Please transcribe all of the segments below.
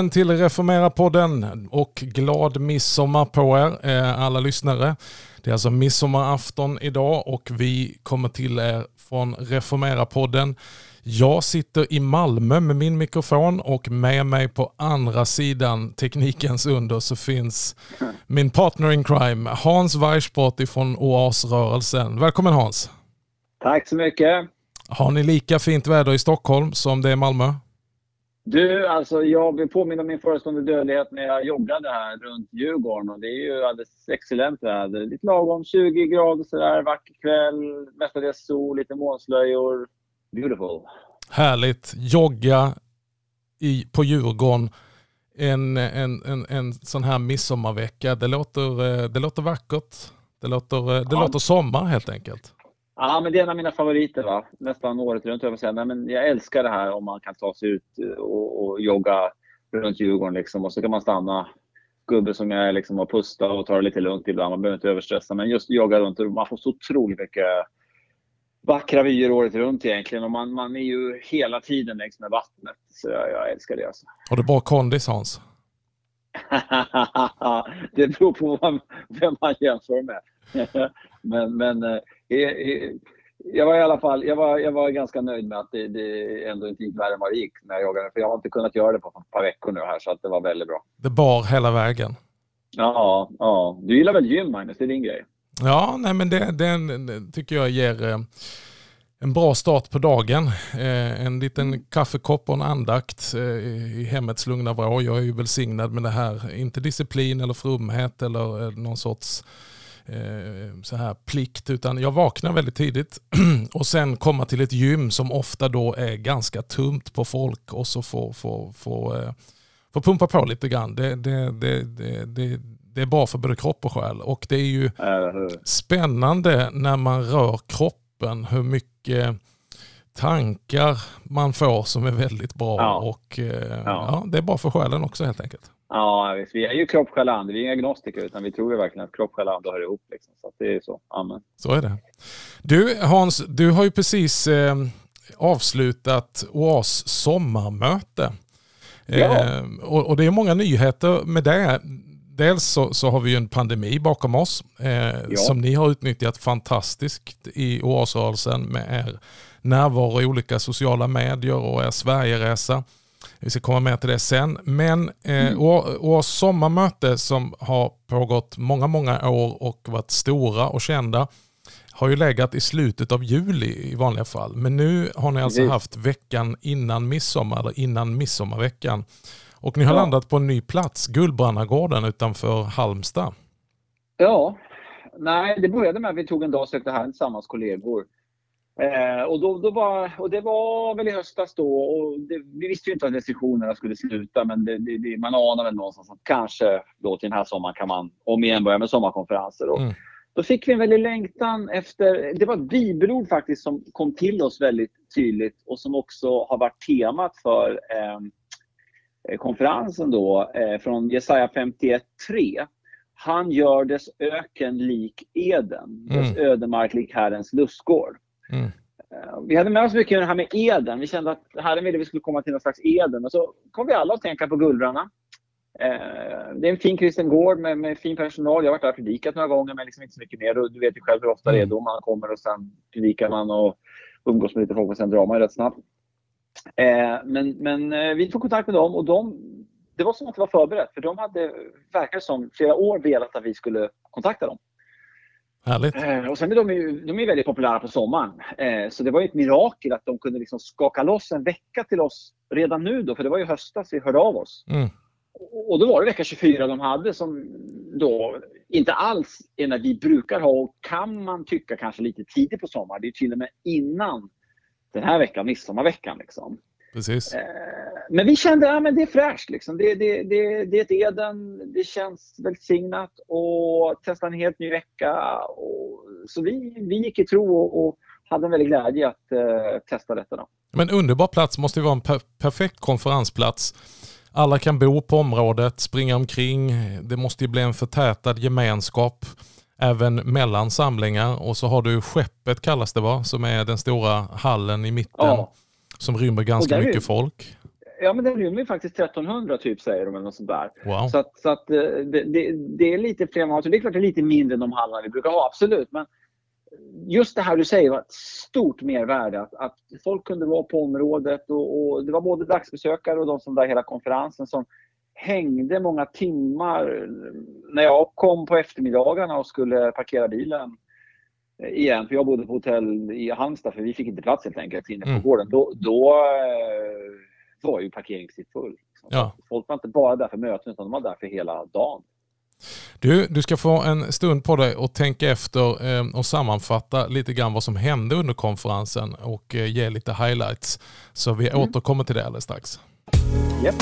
Välkommen till Reformera-podden och glad midsommar på er eh, alla lyssnare. Det är alltså midsommarafton idag och vi kommer till er från Reformera-podden. Jag sitter i Malmö med min mikrofon och med mig på andra sidan teknikens under så finns min partner in crime Hans Weissbrott ifrån Oasrörelsen. Välkommen Hans! Tack så mycket! Har ni lika fint väder i Stockholm som det är i Malmö? Du, alltså jag vill påminna om min förestående dödlighet när jag joggade här runt Djurgården och det är ju alldeles excellent väder. Lite lagom 20 grader sådär, vacker kväll, mestadels sol, lite månslöjor. Beautiful. Härligt. Jogga i, på Djurgården en, en, en, en sån här midsommarvecka. Det låter, eh, det låter vackert. Det låter, eh, det ja. låter sommar helt enkelt. Ja, men det är en av mina favoriter. Va? Nästan året runt. Jag, säga. Nej, men jag älskar det här om man kan ta sig ut och, och jogga runt Djurgården. Liksom. Och så kan man stanna, gubbe som jag är, liksom, och pusta och ta det lite lugnt ibland. Man behöver inte överstressa. Men just jogga runt, man får så otroligt mycket vackra vyer året runt egentligen. Och man, man är ju hela tiden längs med vattnet. Så jag, jag älskar det. Alltså. Har du bra kondis Hans? det beror på vem, vem man jämför med. men men eh, jag var i alla fall jag var, jag var ganska nöjd med att det, det ändå inte gick värre än vad det gick när jag joggade. För jag har inte kunnat göra det på ett par veckor nu här så att det var väldigt bra. Det bar hela vägen? Ja, ja. Du gillar väl gym Magnus? Det är din grej? Ja, nej men det, det tycker jag ger eh, en bra start på dagen. Eh, en liten mm. kaffekopp och en andakt eh, i hemmets lugna vrå. Jag är ju välsignad med det här. Inte disciplin eller frumhet eller någon sorts så här plikt utan jag vaknar väldigt tidigt och sen komma till ett gym som ofta då är ganska tumt på folk och så få, få, få, eh, få pumpa på lite grann. Det, det, det, det, det är bra för både kropp och själ och det är ju spännande när man rör kroppen hur mycket tankar man får som är väldigt bra ja. och eh, ja. ja. det är bra för själen också helt enkelt. Ja, visst. vi är ju kropp, själ, ande. Vi är inga agnostiker utan vi tror ju verkligen att kropp, själ, ande hör ihop. Liksom. Så det är så. Amen. Så är det. Du Hans, du har ju precis eh, avslutat OAS sommarmöte. Ja. Eh, och, och, det är många nyheter med det. Dels så, så har vi ju en pandemi bakom oss eh, ja. som ni har utnyttjat fantastiskt i OAS-rörelsen med er närvaro i olika sociala medier och er Sverigeresa. Vi ska komma med till det sen. Men eh, mm. och, och sommarmöte som har pågått många, många år och varit stora och kända har ju legat i slutet av juli i vanliga fall. Men nu har ni alltså haft veckan innan midsommar, eller innan midsommarveckan. Och ni har ja. landat på en ny plats, Gullbrannagården utanför Halmstad. Ja, nej det började med att vi tog en dag och sökte här tillsammans kollegor. Eh, och, då, då var, och det var väl i höstas då. Och det, vi visste ju inte att restriktionerna skulle sluta men det, det, man anar väl någonstans att kanske då till den här sommaren kan man om igen börja med sommarkonferenser. Och mm. Då fick vi en väldig längtan efter, det var ett bibelord faktiskt som kom till oss väldigt tydligt och som också har varit temat för ehm, eh, konferensen då eh, från Jesaja 51.3. Han gör dess öken lik Eden, mm. dess ödemark lik Herrens lustgård. Mm. Eh, vi hade med oss mycket det här med Eden. Vi kände att Herren ville att vi skulle komma till någon slags Eden. Och så kom vi alla att tänka på Gullbrarna. Eh, det är en fin kristen gård med, med, fin personal. Jag har varit där och predikat några gånger men liksom inte så mycket mer. Du vet ju själv hur ofta det är mm. då man kommer och sen predikar man och umgås med lite folk och sen drar man rätt snabbt. Eh, men, men vi tog kontakt med dem och de, det var som att det var förberett för de hade, verkar som, flera år velat att vi skulle kontakta dem. Härligt. Eh, och sen är de, ju, de är väldigt populära på sommaren. Eh, så det var ett mirakel att de kunde liksom skaka loss en vecka till oss redan nu då, för det var ju höstas vi hörde av oss. Mm. Och då var det vecka 24 de hade som då inte alls är när vi brukar ha och kan man tycka kanske lite tidigt på sommaren. Det är till och med innan den här veckan, midsommarveckan. Liksom. Precis. Eh, men vi kände att ja, det är fräscht. Liksom. Det, det, det, det är ett Eden, det känns välsignat och testa en helt ny vecka. Och, så vi, vi gick i tro och, och hade en väldig glädje att uh, testa detta. Då. Men underbar plats, måste ju vara en per perfekt konferensplats. Alla kan bo på området, springa omkring. Det måste ju bli en förtätad gemenskap även mellan samlingar. Och så har du skeppet kallas det va, som är den stora hallen i mitten. Ja som rymmer ganska mycket folk. Ja, men den rymmer faktiskt 1300 typ säger de eller något sånt där. Wow. Så att, så att eh, det, det, det är lite fler mat. Det är klart det är lite mindre än de hallarna vi brukar ha, absolut. Men just det här du säger var ett stort mervärde. Att, att folk kunde vara på området och, och det var både dagsbesökare och de som var hela konferensen som hängde många timmar. När jag kom på eftermiddagarna och skulle parkera bilen igen, för jag bodde på hotell i Halmstad för vi fick inte plats helt enkelt inne på Mm. gården. Då, då eh, var ju parkeringstid full. liksom. Ja. Folk var inte bara där för möten utan de var där för hela dagen. Du, du ska få en stund på dig och tänka efter eh, och sammanfatta lite grann vad som hände under konferensen och eh, ge lite highlights. Så vi Mm. återkommer till det alldeles strax. Japp.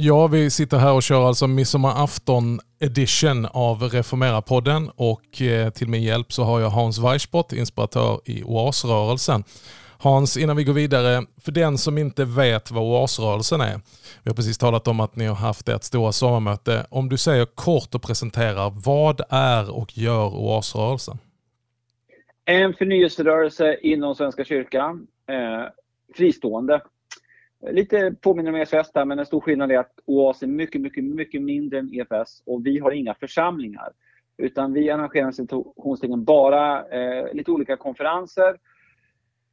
Ja, vi sitter här och kör alltså midsommarafton edition av Reformera-podden och eh, till min hjälp så har jag Hans Weichbott, inspiratör i Oasrörelsen. Hans, innan vi går vidare, för den som inte vet vad Oasrörelsen är. Vi har precis talat om att ni har haft ert stora sommarmöte. Om du säger kort och presenterar, vad är och gör Oasrörelsen? En förnyelserörelse inom Svenska kyrkan. Eh, fristående. Lite påminner om EFS där, men en stor skillnad är att OAS är mycket, mycket, mycket mindre än EFS och vi har inga församlingar. Utan vi arrangerar citationstecken bara eh, lite olika konferenser.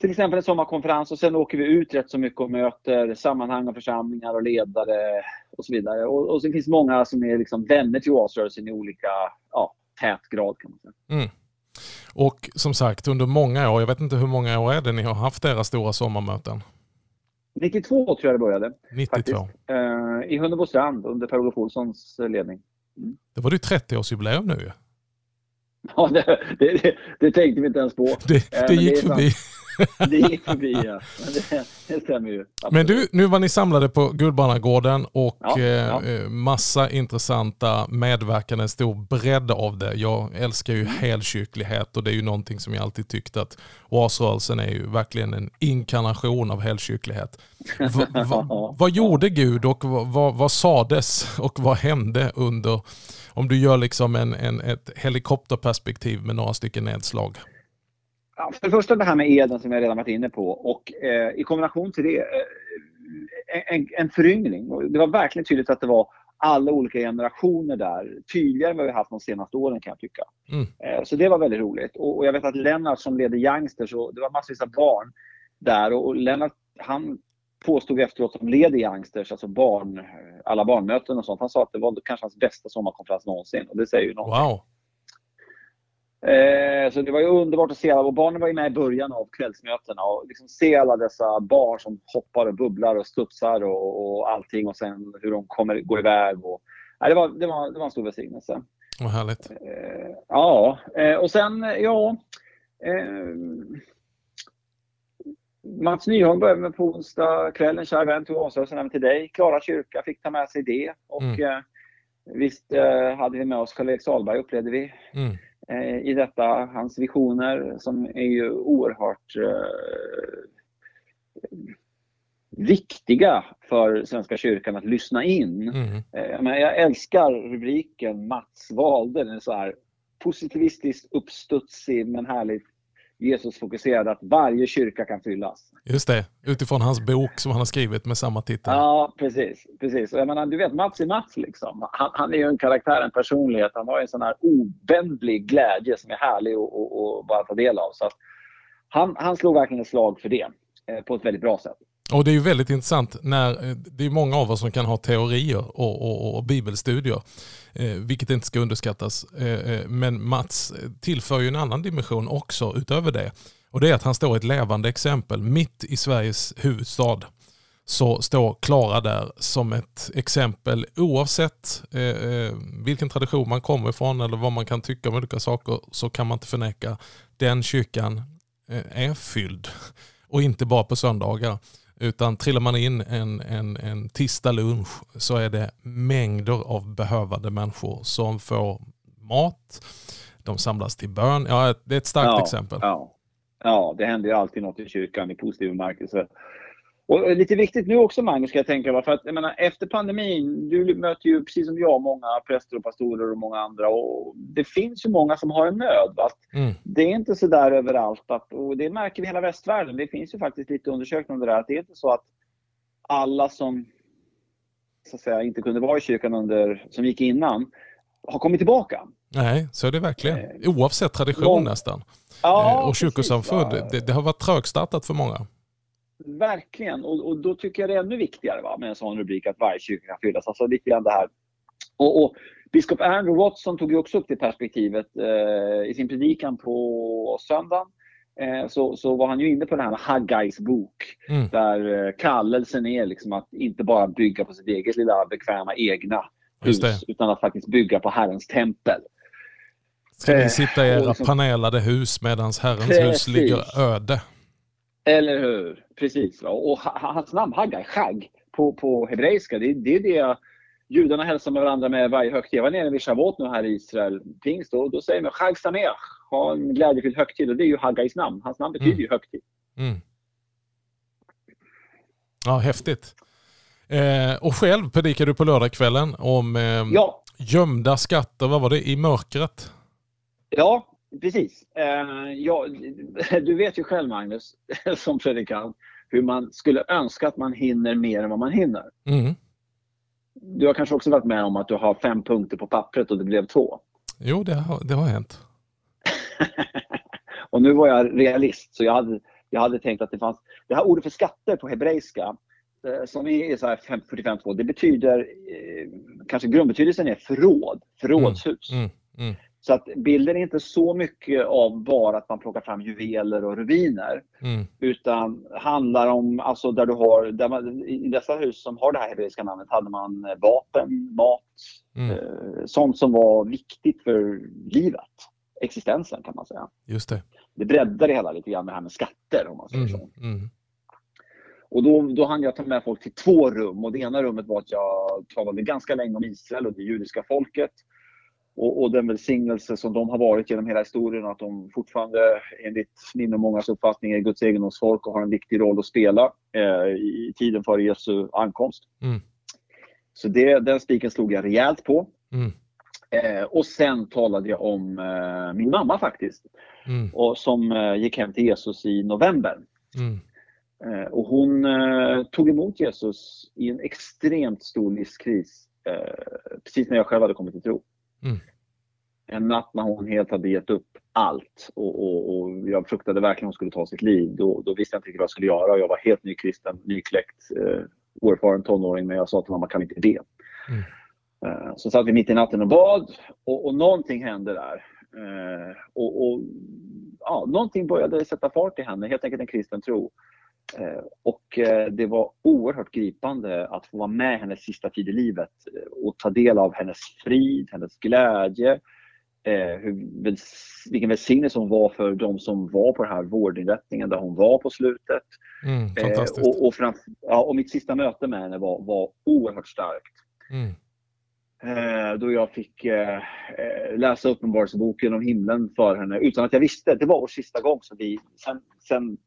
Till exempel en sommarkonferens och sen åker vi ut rätt så mycket och möter sammanhang och församlingar och ledare och så vidare. Och, och sen finns många som är liksom vänner till OAS-rörelsen i olika ja, tät grad kan man säga. Mm. Och som sagt, under många år, jag vet inte hur många år är det ni har haft era stora sommarmöten? 92 tror jag det började. 92. Faktiskt. Eh, I Hunnebostrand under Per-Olof Olssons eh, ledning. Det var det 30-årsjubileum nu. Ja, det, det, det, tänkte vi inte ens på. Det, Eh, det gick förbi. Det gick förbi, ja. Men det, det stämmer ju. Men du, nu var ni samlade på Guldbannagården och Ja, eh, ja. eh, massa intressanta medverkande, en stor bredd av det. Jag älskar ju helkyrklighet och det är ju någonting som jag alltid tyckt att oasrörelsen är ju verkligen en inkarnation av helkyrklighet. Va, va, vad gjorde Gud och vad, vad, vad sades och vad hände under, om du gör liksom en, en, ett helikopterperspektiv med några stycken nedslag? Ja, för det första det här med eden som jag redan varit inne på och eh, i kombination till det eh, en, en föryngring. Det var verkligen tydligt att det var alla olika generationer där. Tydligare än vad vi haft de senaste åren kan jag tycka. Mm. Eh, så det var väldigt roligt. Och, och jag vet att Lennart som leder Youngsters, och det var massvis av barn där och, och Lennart han påstod efteråt som leder Youngsters, alltså barn, alla barnmöten och sånt. Han sa att det var kanske hans bästa sommarkonferens någonsin och det säger ju något. Wow. Eh, så det var ju underbart att se alla. Och barnen var ju med i början av kvällsmötena och liksom se alla dessa barn som hoppar och bubblar och studsar och, och allting och sen hur de kommer gå iväg. Och, nej, det, var, det, var, det var en stor välsignelse. Vad härligt. Eh, ja, eh, och sen ja. Eh, Mats Nyholm började med på onsdag kväll, en kär vän till Åsrörelsen, även till dig. Klara kyrka fick ta med sig det. Och Mm. eh, visst eh, hade vi med oss Karl-Erik Salberg upplevde vi Mm. Eh, i detta. Hans visioner som är ju oerhört eh, viktiga för Svenska kyrkan att lyssna in. Mm. Eh, men jag älskar rubriken Mats valde. Den är så här positivistiskt uppstudsig men härligt Jesusfokuserad att varje kyrka kan fyllas. Just det, utifrån hans bok som han har skrivit med samma titel. Ja, precis. precis. Och jag menar, du vet, Mats är Mats. Liksom. Han, han är ju en karaktär, en personlighet. Han har en sån här obändlig glädje som är härlig att och, och bara ta del av. Så att han, han slog verkligen ett slag för det eh, på ett väldigt bra sätt. Och det är ju väldigt intressant när eh, det är många av oss som kan ha teorier och, och, och bibelstudier, eh, vilket inte ska underskattas. Eh, eh men Mats eh, tillför ju en annan dimension också utöver det. Och det är att han står ett levande exempel mitt i Sveriges huvudstad. Så står Klara där som ett exempel oavsett eh, vilken tradition man kommer ifrån eller vad man kan tycka om olika saker så kan man inte förneka den kyrkan eh, är fylld. Och inte bara på söndagar. Utan trillar man in en, en, en tisdag lunch så är det mängder av behövande människor som får mat, de samlas till bön. Ja, det är ett starkt ja, exempel. Ja. Ja, det händer ju alltid något i kyrkan i positiv bemärkelse. Och lite viktigt nu också Magnus, ska jag tänka för att jag menar, efter pandemin, du möter ju precis som jag många präster och pastorer och många andra och det finns ju många som har en nöd. Mm. Det är inte så där överallt att, och det märker vi i hela västvärlden. Det finns ju faktiskt lite undersökningar om det där, att det är inte så att alla som så att säga, inte kunde vara i kyrkan under, som gick innan, har kommit tillbaka. Nej, så är det verkligen. Eh, Oavsett tradition Lång... nästan. Ja, eh, och kyrkosamfund, det, det har varit trögstartat för många. Verkligen, och, och, då tycker jag det är ännu viktigare va, med en sån rubrik att varje kyrka kan fyllas. Alltså lite grann det här. Och, och biskop Andrew Watson tog ju också upp det perspektivet eh, i sin predikan på söndagen. Eh, så, så var han ju inne på det här Haggais bok. Mm. Där eh, kallelsen är liksom att inte bara bygga på sitt eget lilla bekväma egna hus. Utan att faktiskt bygga på Herrens tempel. Ska ni eh, sitta i era liksom, panelade hus medan Herrens precis. hus ligger öde? Eller hur? Precis. Och hans namn, Haggai, Chag, på, på hebreiska, det, det är det judarna hälsar med varandra med varje högtid. Jag var nere vid Shavuot nu här i Israel, pingst, och då säger man Chag Sameach, ha en glädjefylld högtid. Och det är ju Haggais namn. Hans namn betyder mm. ju högtid. Mm. Ja, häftigt. Eh, och själv predikar du på lördagskvällen om eh, ja. gömda skatter, vad var det, i mörkret? Ja, precis. Eh, ja, du vet ju själv Magnus, som predikant, hur man skulle önska att man hinner mer än vad man hinner. Mm. Du har kanske också varit med om att du har fem punkter på pappret och det blev två? Jo, det har, det har hänt. och nu var jag realist, så jag hade, jag hade tänkt att det fanns... Det här ordet för skatter på hebreiska, eh, som är så här 45.2, det betyder... Eh, kanske grundbetydelsen är förråd, förrådshus. Mm, mm, mm. Så att bilden är inte så mycket av bara att man plockar fram juveler och rubiner. Mm. Utan handlar om, alltså där du har, där man, i dessa hus som har det här hebreiska namnet hade man eh, vapen, mat, mm. eh, sånt som var viktigt för livet. Existensen kan man säga. Just det. Det breddar det hela lite grann med det här med skatter om man säger mm. så. Mm. Och då, då hann jag ta med folk till två rum och det ena rummet var att jag talade ganska länge om Israel och det judiska folket och, och, den välsignelse som de har varit genom hela historien att de fortfarande enligt min och mångas uppfattning är Guds egendomsfolk och har en viktig roll att spela eh, i tiden före Jesu ankomst. Mm. Så det, den spiken slog jag rejält på. Mm. Eh, och sen talade jag om eh, min mamma faktiskt. Mm. Och som eh, gick hem till Jesus i november. Mm. Eh, och hon eh, tog emot Jesus i en extremt stor livskris. precis när jag själv hade kommit till tro. Mm. En natt när hon helt hade gett upp allt och, och, och jag fruktade verkligen att hon skulle ta sitt liv. Då, då visste jag inte riktigt vad jag skulle göra. Jag var helt nykristen, nykläckt, eh, oerfaren tonåring men jag sa till mamma, kan vi inte be? Mm. Eh, så satt vi mitt i natten och bad och, och någonting hände där. Eh, och, och, ja, någonting började sätta fart i henne, helt enkelt en kristen tro. Eh, och eh, det var oerhört gripande att få vara med hennes sista tid i livet eh, och ta del av hennes frid, hennes glädje, hur, vilken välsignelse hon var för de som var på den här vårdinrättningen där hon var på slutet. Mm, och, och, framför, ja, och mitt sista möte med henne var, var oerhört starkt. Mm. då jag fick läsa Uppenbarelseboken om himlen för henne utan att jag visste. Det var vår sista gång. Så vi, sen, sen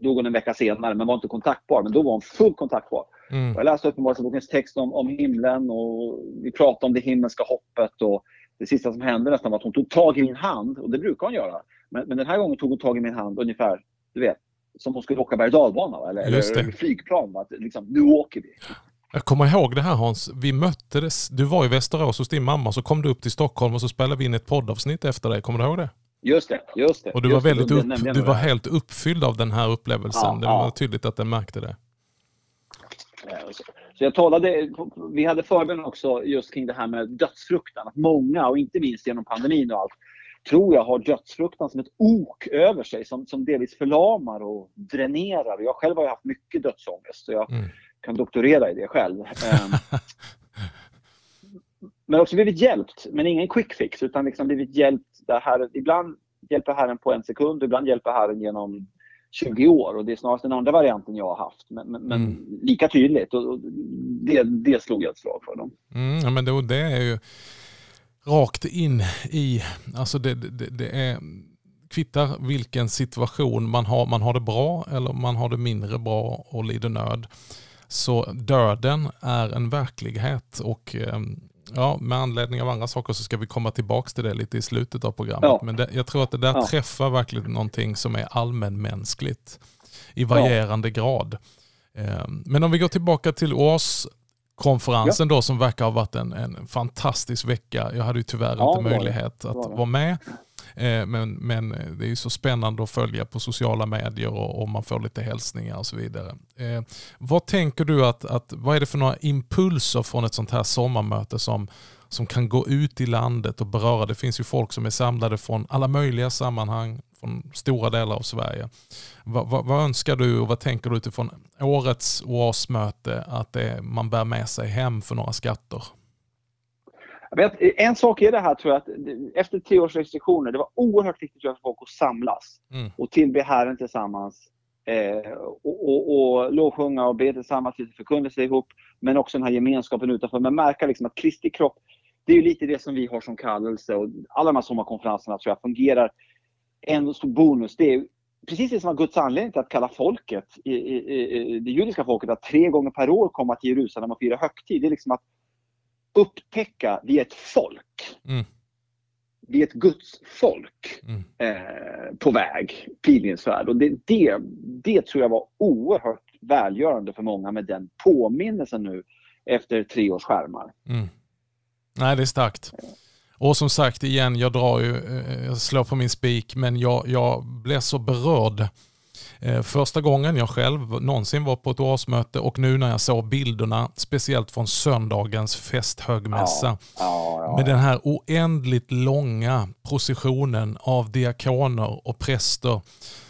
dog hon en vecka senare men var inte kontaktbar. Men då var hon fullt kontaktbar. Mm. Jag läste Uppenbarelsebokens text om, om himlen och vi pratade om det himmelska hoppet. Och det sista som hände nästan var att hon tog tag i min hand och det brukar hon göra. Men, men den här gången tog hon tag i min hand ungefär, du vet, som hon skulle åka berg och eller, eller flygplan. Att, liksom, nu åker vi. Jag kommer ihåg det här Hans, vi möttes, du var i Västerås hos din mamma, så kom du upp till Stockholm och så spelade vi in ett poddavsnitt efter det. Kommer du ihåg det? Just det, just det. Och du var, väldigt upp, du var helt uppfylld av den här upplevelsen. Ja, det var ja. tydligt att den märkte det. Så jag talade, vi hade förbön också just kring det här med dödsfruktan. Att många, och inte minst genom pandemin och allt, tror jag har dödsfruktan som ett ok över sig som, som delvis förlamar och dränerar. Jag själv har haft mycket dödsångest så jag mm. kan doktorera i det själv. Ehm, men också blivit hjälpt, men ingen quick fix utan liksom blivit hjälpt där Herren, ibland hjälper Herren på en sekund, ibland hjälper Herren genom 20 år och det är snarast den andra varianten jag har haft. Men, men, mm. lika tydligt och, och det, det slog jag ett slag för dem. Mm, ja, men det, det är ju rakt in i, alltså det, det, det är kvittar vilken situation man har, man har det bra eller man har det mindre bra och lider nöd. Så döden är en verklighet och ehm, ja, med anledning av andra saker så ska vi komma tillbaka till det lite i slutet av programmet. Ja. Men det, jag tror att det där ja. träffar verkligen någonting som är allmänmänskligt i varierande ja. grad. Ehm, men om vi går tillbaka till årskonferensen då som verkar ha varit en, en fantastisk vecka. Jag hade ju tyvärr inte möjlighet att vara med. Eh, men, men det är ju så spännande att följa på sociala medier och, och man får lite hälsningar och så vidare. Eh, vad tänker du att, att, vad är det för några impulser från ett sånt här sommarmöte som, som kan gå ut i landet och beröra? Det finns ju folk som är samlade från alla möjliga sammanhang, från stora delar av Sverige. Vad, vad, vad önskar du och vad tänker du utifrån årets OAS-möte att det, man bär med sig hem för några skatter? En sak är det här tror jag att efter tre års restriktioner, det var oerhört viktigt för folk att samlas mm. och tillbe Herren tillsammans. Eh, och, och, och lovsjunga och be tillsammans, förkunnelse ihop, men också den här gemenskapen utanför. Men märka liksom att Kristi kropp, det är ju lite det som vi har som kallelse och alla de här sommarkonferenserna tror jag fungerar. En stor bonus, det är precis det som var Guds anledning till att kalla folket, i, i, i, det judiska folket, att tre gånger per år komma till Jerusalem och fira högtid. Det är liksom att upptäcka, vi är ett folk. Mm. Vi är ett Guds folk mm. eh, på väg, pilgrimsfärd. Och det, det, det tror jag var oerhört välgörande för många med den påminnelsen nu efter tre års skärmar. Mm. Nej, det är starkt. Och som sagt igen, jag drar ju, eh, jag slår på min spik, men jag, jag blev så berörd första gången jag själv någonsin var på ett årsmöte och nu när jag såg bilderna, speciellt från söndagens festhögmässa, med den här oändligt långa processionen av diakoner och präster.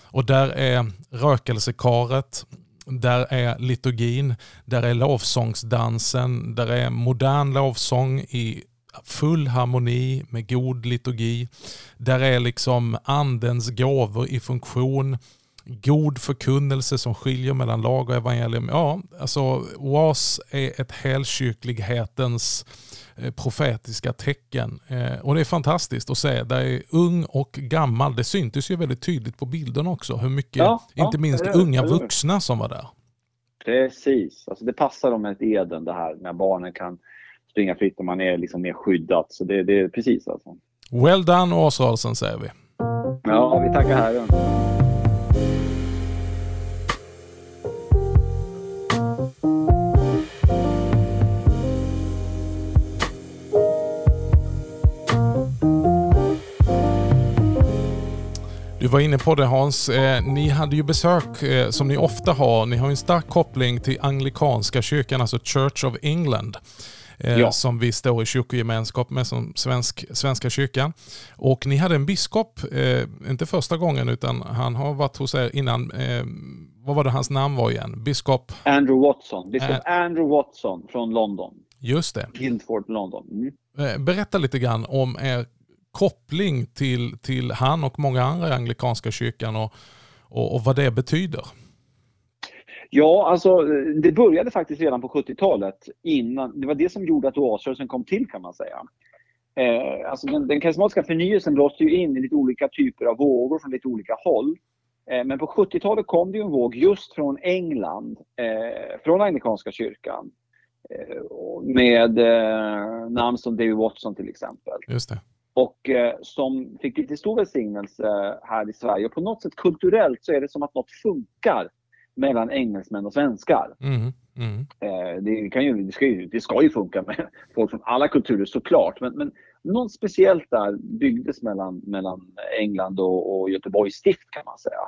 Och där är rökelsekaret, där är liturgin, där är lovsångsdansen, där är modern lovsång i full harmoni med god liturgi. Där är liksom andens gåvor i funktion god förkunnelse som skiljer mellan lag och evangelium. Ja, alltså OAS är ett helkyrklighetens eh, profetiska tecken. Eh, och det är fantastiskt att se. Det är ung och gammal. Det syntes ju väldigt tydligt på bilderna också. Hur mycket, ja, inte ja, minst unga vuxna som var där. Precis. Alltså det passar dem ett Eden det här när barnen kan springa fritt och man är liksom mer skyddad. Så det, det är precis alltså. Well done Åsrörelsen säger vi. Ja, vi tackar Herren. Du var inne på det Hans. Eh, ni hade ju besök eh, som ni ofta har. Ni har en stark koppling till anglikanska kyrkan, alltså Church of England. Eh, ja. Som vi står i kyrkogemenskap med som svensk, Svenska kyrkan. Och ni hade en biskop, eh, inte första gången utan han har varit hos er innan. Eh, vad var det hans namn var igen? Biskop? Andrew Watson. Biskop Andrew Watson från London. Just det. Guildford, London. Mm. Berätta lite grann om er koppling till, till han och många andra i anglikanska kyrkan och, och, och vad det betyder? Ja, alltså det började faktiskt redan på 70-talet. innan. Det var det som gjorde att oasrörelsen kom till kan man säga. Eh, alltså den, den karismatiska förnyelsen blåste ju in i lite olika typer av vågor från lite olika håll. Eh, men på 70-talet kom det en våg just från England, eh, från anglikanska kyrkan. Eh, med eh, namn som David Watson till exempel. Just det och eh, som fick lite stor välsignelse här i Sverige. Och på något sätt kulturellt så är det som att något funkar mellan engelsmän och svenskar. Mm, mm. Eh, det, kan ju, det, ska ju, det ska ju funka med folk från alla kulturer såklart. Men, men något speciellt där byggdes mellan, mellan England och, och Göteborgs stift kan man säga.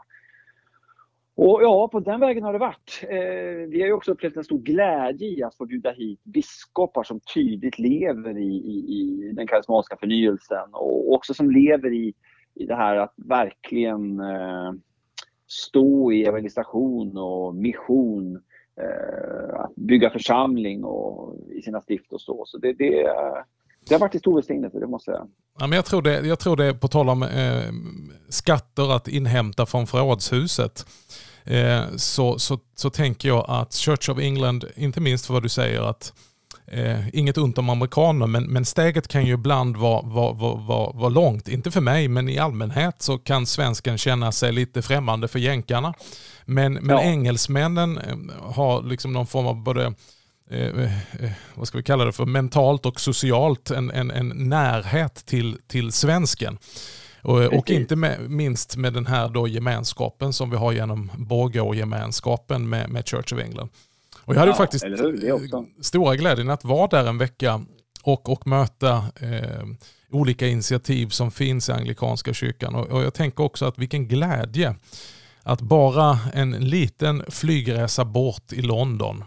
Och ja, på den vägen har det varit. Eh, vi har ju också upplevt en stor glädje i att få bjuda hit biskopar som tydligt lever i, i, i den karismatiska förnyelsen och också som lever i, i det här att verkligen eh, stå i evangelisation och mission, eh, att bygga församling och, i sina stift och så. Så det, det, det har varit ett stor välsignelse, det måste jag säga. Ja, men jag, tror det, jag tror det, på tal om eh, skatter att inhämta från förrådshuset, eh, så, så, så tänker jag att Church of England, inte minst för vad du säger, att Eh, inget ont om amerikaner, men, men steget kan ju ibland vara, vara, vara, vara, långt. Inte för mig, men i allmänhet så kan svensken känna sig lite främmande för jänkarna. Men, men ja. engelsmännen eh, har liksom någon form av både eh, eh, vad ska vi kalla det för, mentalt och socialt en, en, en närhet till, till svensken. Och, och inte med, minst med den här då gemenskapen som vi har genom Borgå-gemenskapen med, med Church of England. Och jag hade ja, faktiskt stora glädjen att vara där en vecka och, och möta eh, olika initiativ som finns i anglikanska kyrkan. Och, och, jag tänker också att vilken glädje att bara en liten flygresa bort i London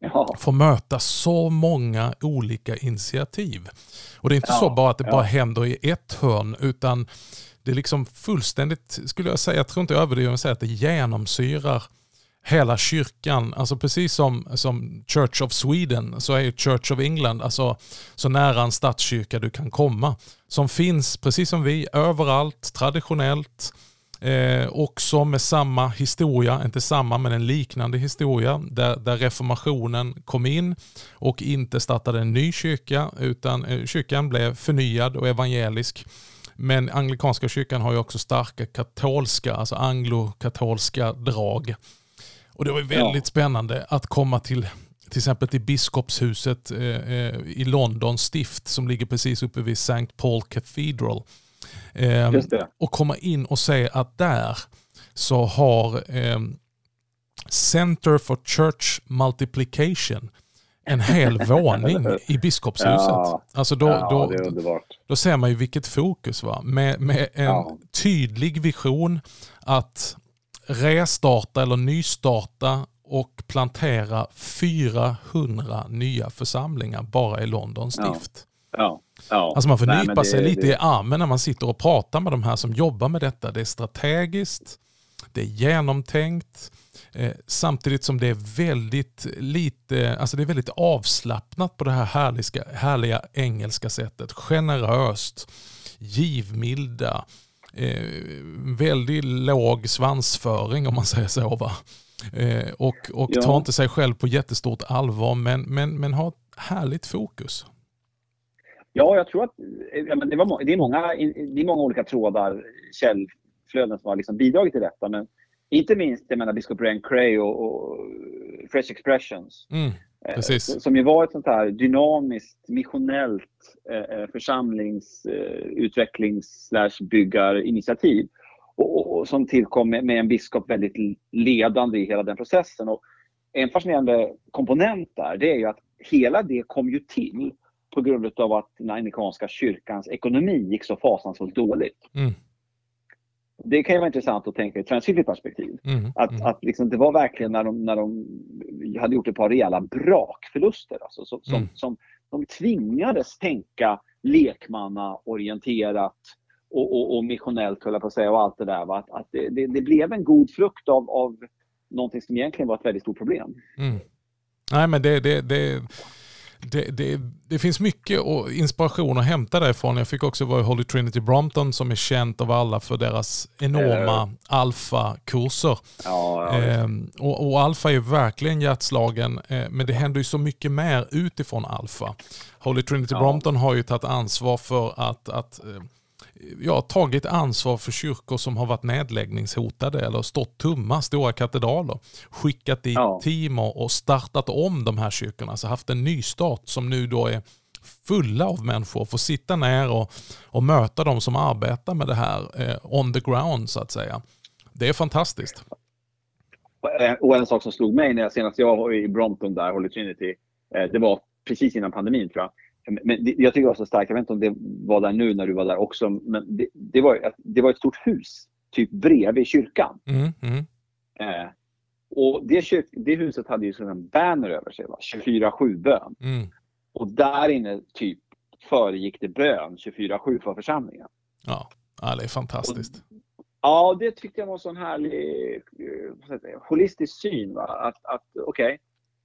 ja. få möta så många olika initiativ. Och det är inte ja, så bara att det ja. bara händer i ett hörn utan det är liksom fullständigt, skulle jag säga, jag tror inte jag överdriver att säga att det genomsyrar hela kyrkan. Alltså precis som, som Church of Sweden så är ju Church of England alltså så nära en statskyrka du kan komma. Som finns, precis som vi, överallt, traditionellt. Eh, också med samma historia, inte samma men en liknande historia där, där reformationen kom in och inte startade en ny kyrka utan eh, kyrkan blev förnyad och evangelisk. Men anglikanska kyrkan har ju också starka katolska, alltså anglokatolska drag. Och det var väldigt ja. spännande att komma till till exempel till biskopshuset eh, eh, i London stift som ligger precis uppe vid St. Paul Cathedral. Eh, och komma in och se att där så har eh, Center for Church Multiplication en hel våning i biskopshuset. Ja, alltså då, ja, då, då ser man ju vilket fokus va? Med, med en ja. tydlig vision att restarta eller nystarta och plantera 400 nya församlingar bara i Londons stift. Ja. Ja. Alltså man får Nej, nypa sig lite det... i armen när man sitter och pratar med de här som jobbar med detta. Det är strategiskt, det är genomtänkt, eh, samtidigt som det är väldigt lite, alltså det är väldigt avslappnat på det här härliga, härliga engelska sättet. Generöst, givmilda, eh, väldigt låg svansföring om man säger så. Va? Eh, och och ja. tar inte sig själv på jättestort allvar men, men, men har ett härligt fokus. Ja, jag tror att men det, var, det, är många, det är många olika trådar, källflöden som har liksom bidragit till detta. Men inte minst jag menar, biskop Brian Cray och, och Fresh Expressions. Mm, eh, som ju var ett sånt här dynamiskt, missionellt eh, eh församlingsutvecklings eh, byggarinitiativ. Och, och, som tillkom med, med, en biskop väldigt ledande i hela den processen. Och en fascinerande komponent där, det är ju att hela det kom ju till på grund av att den amerikanska kyrkans ekonomi gick så fasansfullt dåligt. Mm. Det kan ju vara intressant att tänka i ett svenskt perspektiv. Mm. Att, mm. att liksom, det var verkligen när de, när de hade gjort ett par rejäla brakförluster. Alltså, som, mm. som, de tvingades tänka lekmannaorienterat och, och, och missionellt, höll jag på att säga, och allt det där. Va? Att, att det, det, det, blev en god frukt av, av någonting som egentligen var ett väldigt stort problem. Mm. Nej, men det, det, det, det, det, det, finns mycket inspiration att hämta därifrån. Jag fick också vara i Holy Trinity Brompton som är känt av alla för deras enorma äh. alfa-kurser. Ja, ja, ehm, och, och, alfa är verkligen hjärtslagen, eh, men det händer ju så mycket mer utifrån alfa. Holy Trinity ja. Brompton har ju tagit ansvar för att, att eh, ja, tagit ansvar för kyrkor som har varit nedläggningshotade eller stått tomma, stora katedraler. Skickat dit ja. team och startat om de här kyrkorna, så haft en ny start som nu då är fulla av människor. Få sitta ner och, och möta de som arbetar med det här eh, on the ground så att säga. Det är fantastiskt. Och en sak som slog mig när jag senast jag var i Brompton där, Holy Trinity, eh, det var precis innan pandemin tror jag men det, jag tycker det var så starkt, jag vet inte om det var där nu när du var där också, men det, det var, det var ett stort hus, typ bredvid kyrkan. Mm, mm. Eh, och det, kyrk, det, huset hade ju som en banner över sig, 24-7 bön. Mm. Och där inne typ föregick det bön 24-7 för församlingen. Ja, ja det är fantastiskt. Och, ja, det tyckte jag var en sån härlig eh, holistisk syn. Va? Att, att okej, okay,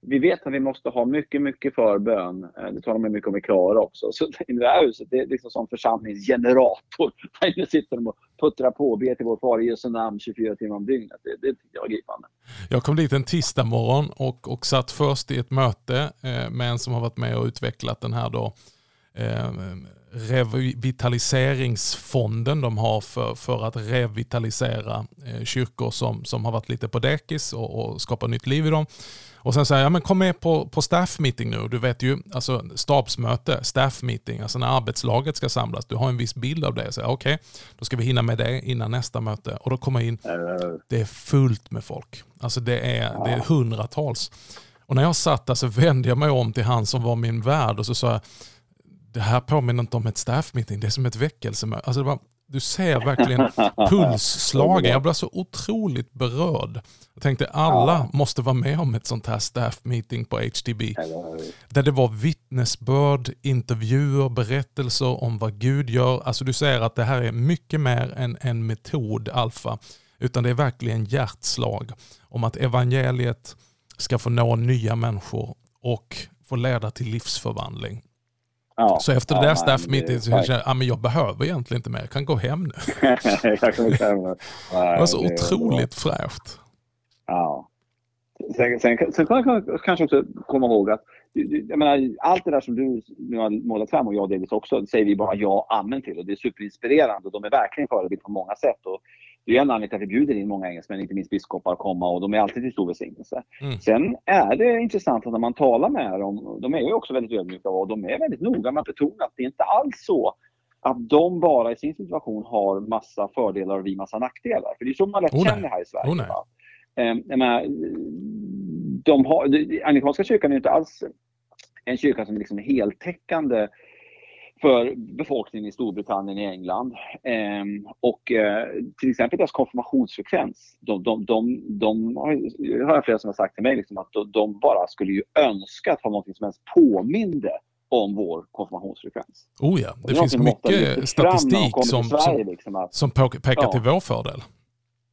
vi vet att vi måste ha mycket, mycket förbön. Eh, det talar man mycket om i Klara också. Så i det här huset, det är liksom som församlingsgenerator. Där inne sitter de och puttrar på och ber till vår far i Jesu namn 24 timmar om dygnet. Det, det tycker jag är gripande. Jag kom dit en tisdag morgon och, och satt först i ett möte eh, med en som har varit med och utvecklat den här då, eh, revitaliseringsfonden de har för, för att revitalisera eh, kyrkor som, som har varit lite på dekis och, och skapa nytt liv i dem. Och sen säger jag, men kom med på, på staff meeting nu. Du vet ju, alltså stabsmöte, staff meeting, alltså när arbetslaget ska samlas. Du har en viss bild av det. Okej, okay, då ska vi hinna med det innan nästa möte. Och då kommer jag in, det är fullt med folk. Alltså det är, det är hundratals. Och när jag satt där så vände jag mig om till han som var min värd och så sa jag, det här påminner inte om ett staff meeting, det är som ett väckelsemöte. Alltså du ser verkligen pulsslagen. Jag blev så otroligt berörd. Jag tänkte alla ja. måste vara med om ett sånt här staff meeting på HTB. Där det var vittnesbörd, intervjuer, berättelser om vad Gud gör. Alltså du ser att det här är mycket mer än en metod, alfa. Utan det är verkligen hjärtslag om att evangeliet ska få nå nya människor och få leda till livsförvandling. Ja, så efter ja, det där staff meeting så kände jag att jag behöver egentligen inte mer, jag kan gå hem nu. jag kan gå hem nu. det var så det otroligt fräscht. Ja. Sen, sen, sen kan jag kanske också komma ihåg att jag menar, allt det där som du nu har målat fram och jag delvis också, säger vi bara ja amen till och det är superinspirerande och de är verkligen förebild på många sätt. Och det är en anledning till att vi bjuder in många engelsmän, inte minst biskopar, att komma och de är alltid till stor välsignelse. Mm. Sen är det intressant att när man talar med dem, de är ju också väldigt ödmjuka och de är väldigt noga med att betona att det är inte alls så att de bara i sin situation har massa fördelar och vi massa nackdelar. För det är så man lätt oh, känner här i Sverige. Oh, ehm, menar, de har, anglikanska kyrkan är inte alls en kyrka som liksom är heltäckande för befolkningen i Storbritannien och England. Eh, och eh, till exempel deras konfirmationsfrekvens. De, de, de, de har, har jag flera som har sagt till mig liksom att de, de, bara skulle ju önska att ha något som ens påminde om vår konfirmationsfrekvens. Oh ja, det, det finns mycket statistik som, Sverige, som, liksom att, som pekar ja. till vår fördel.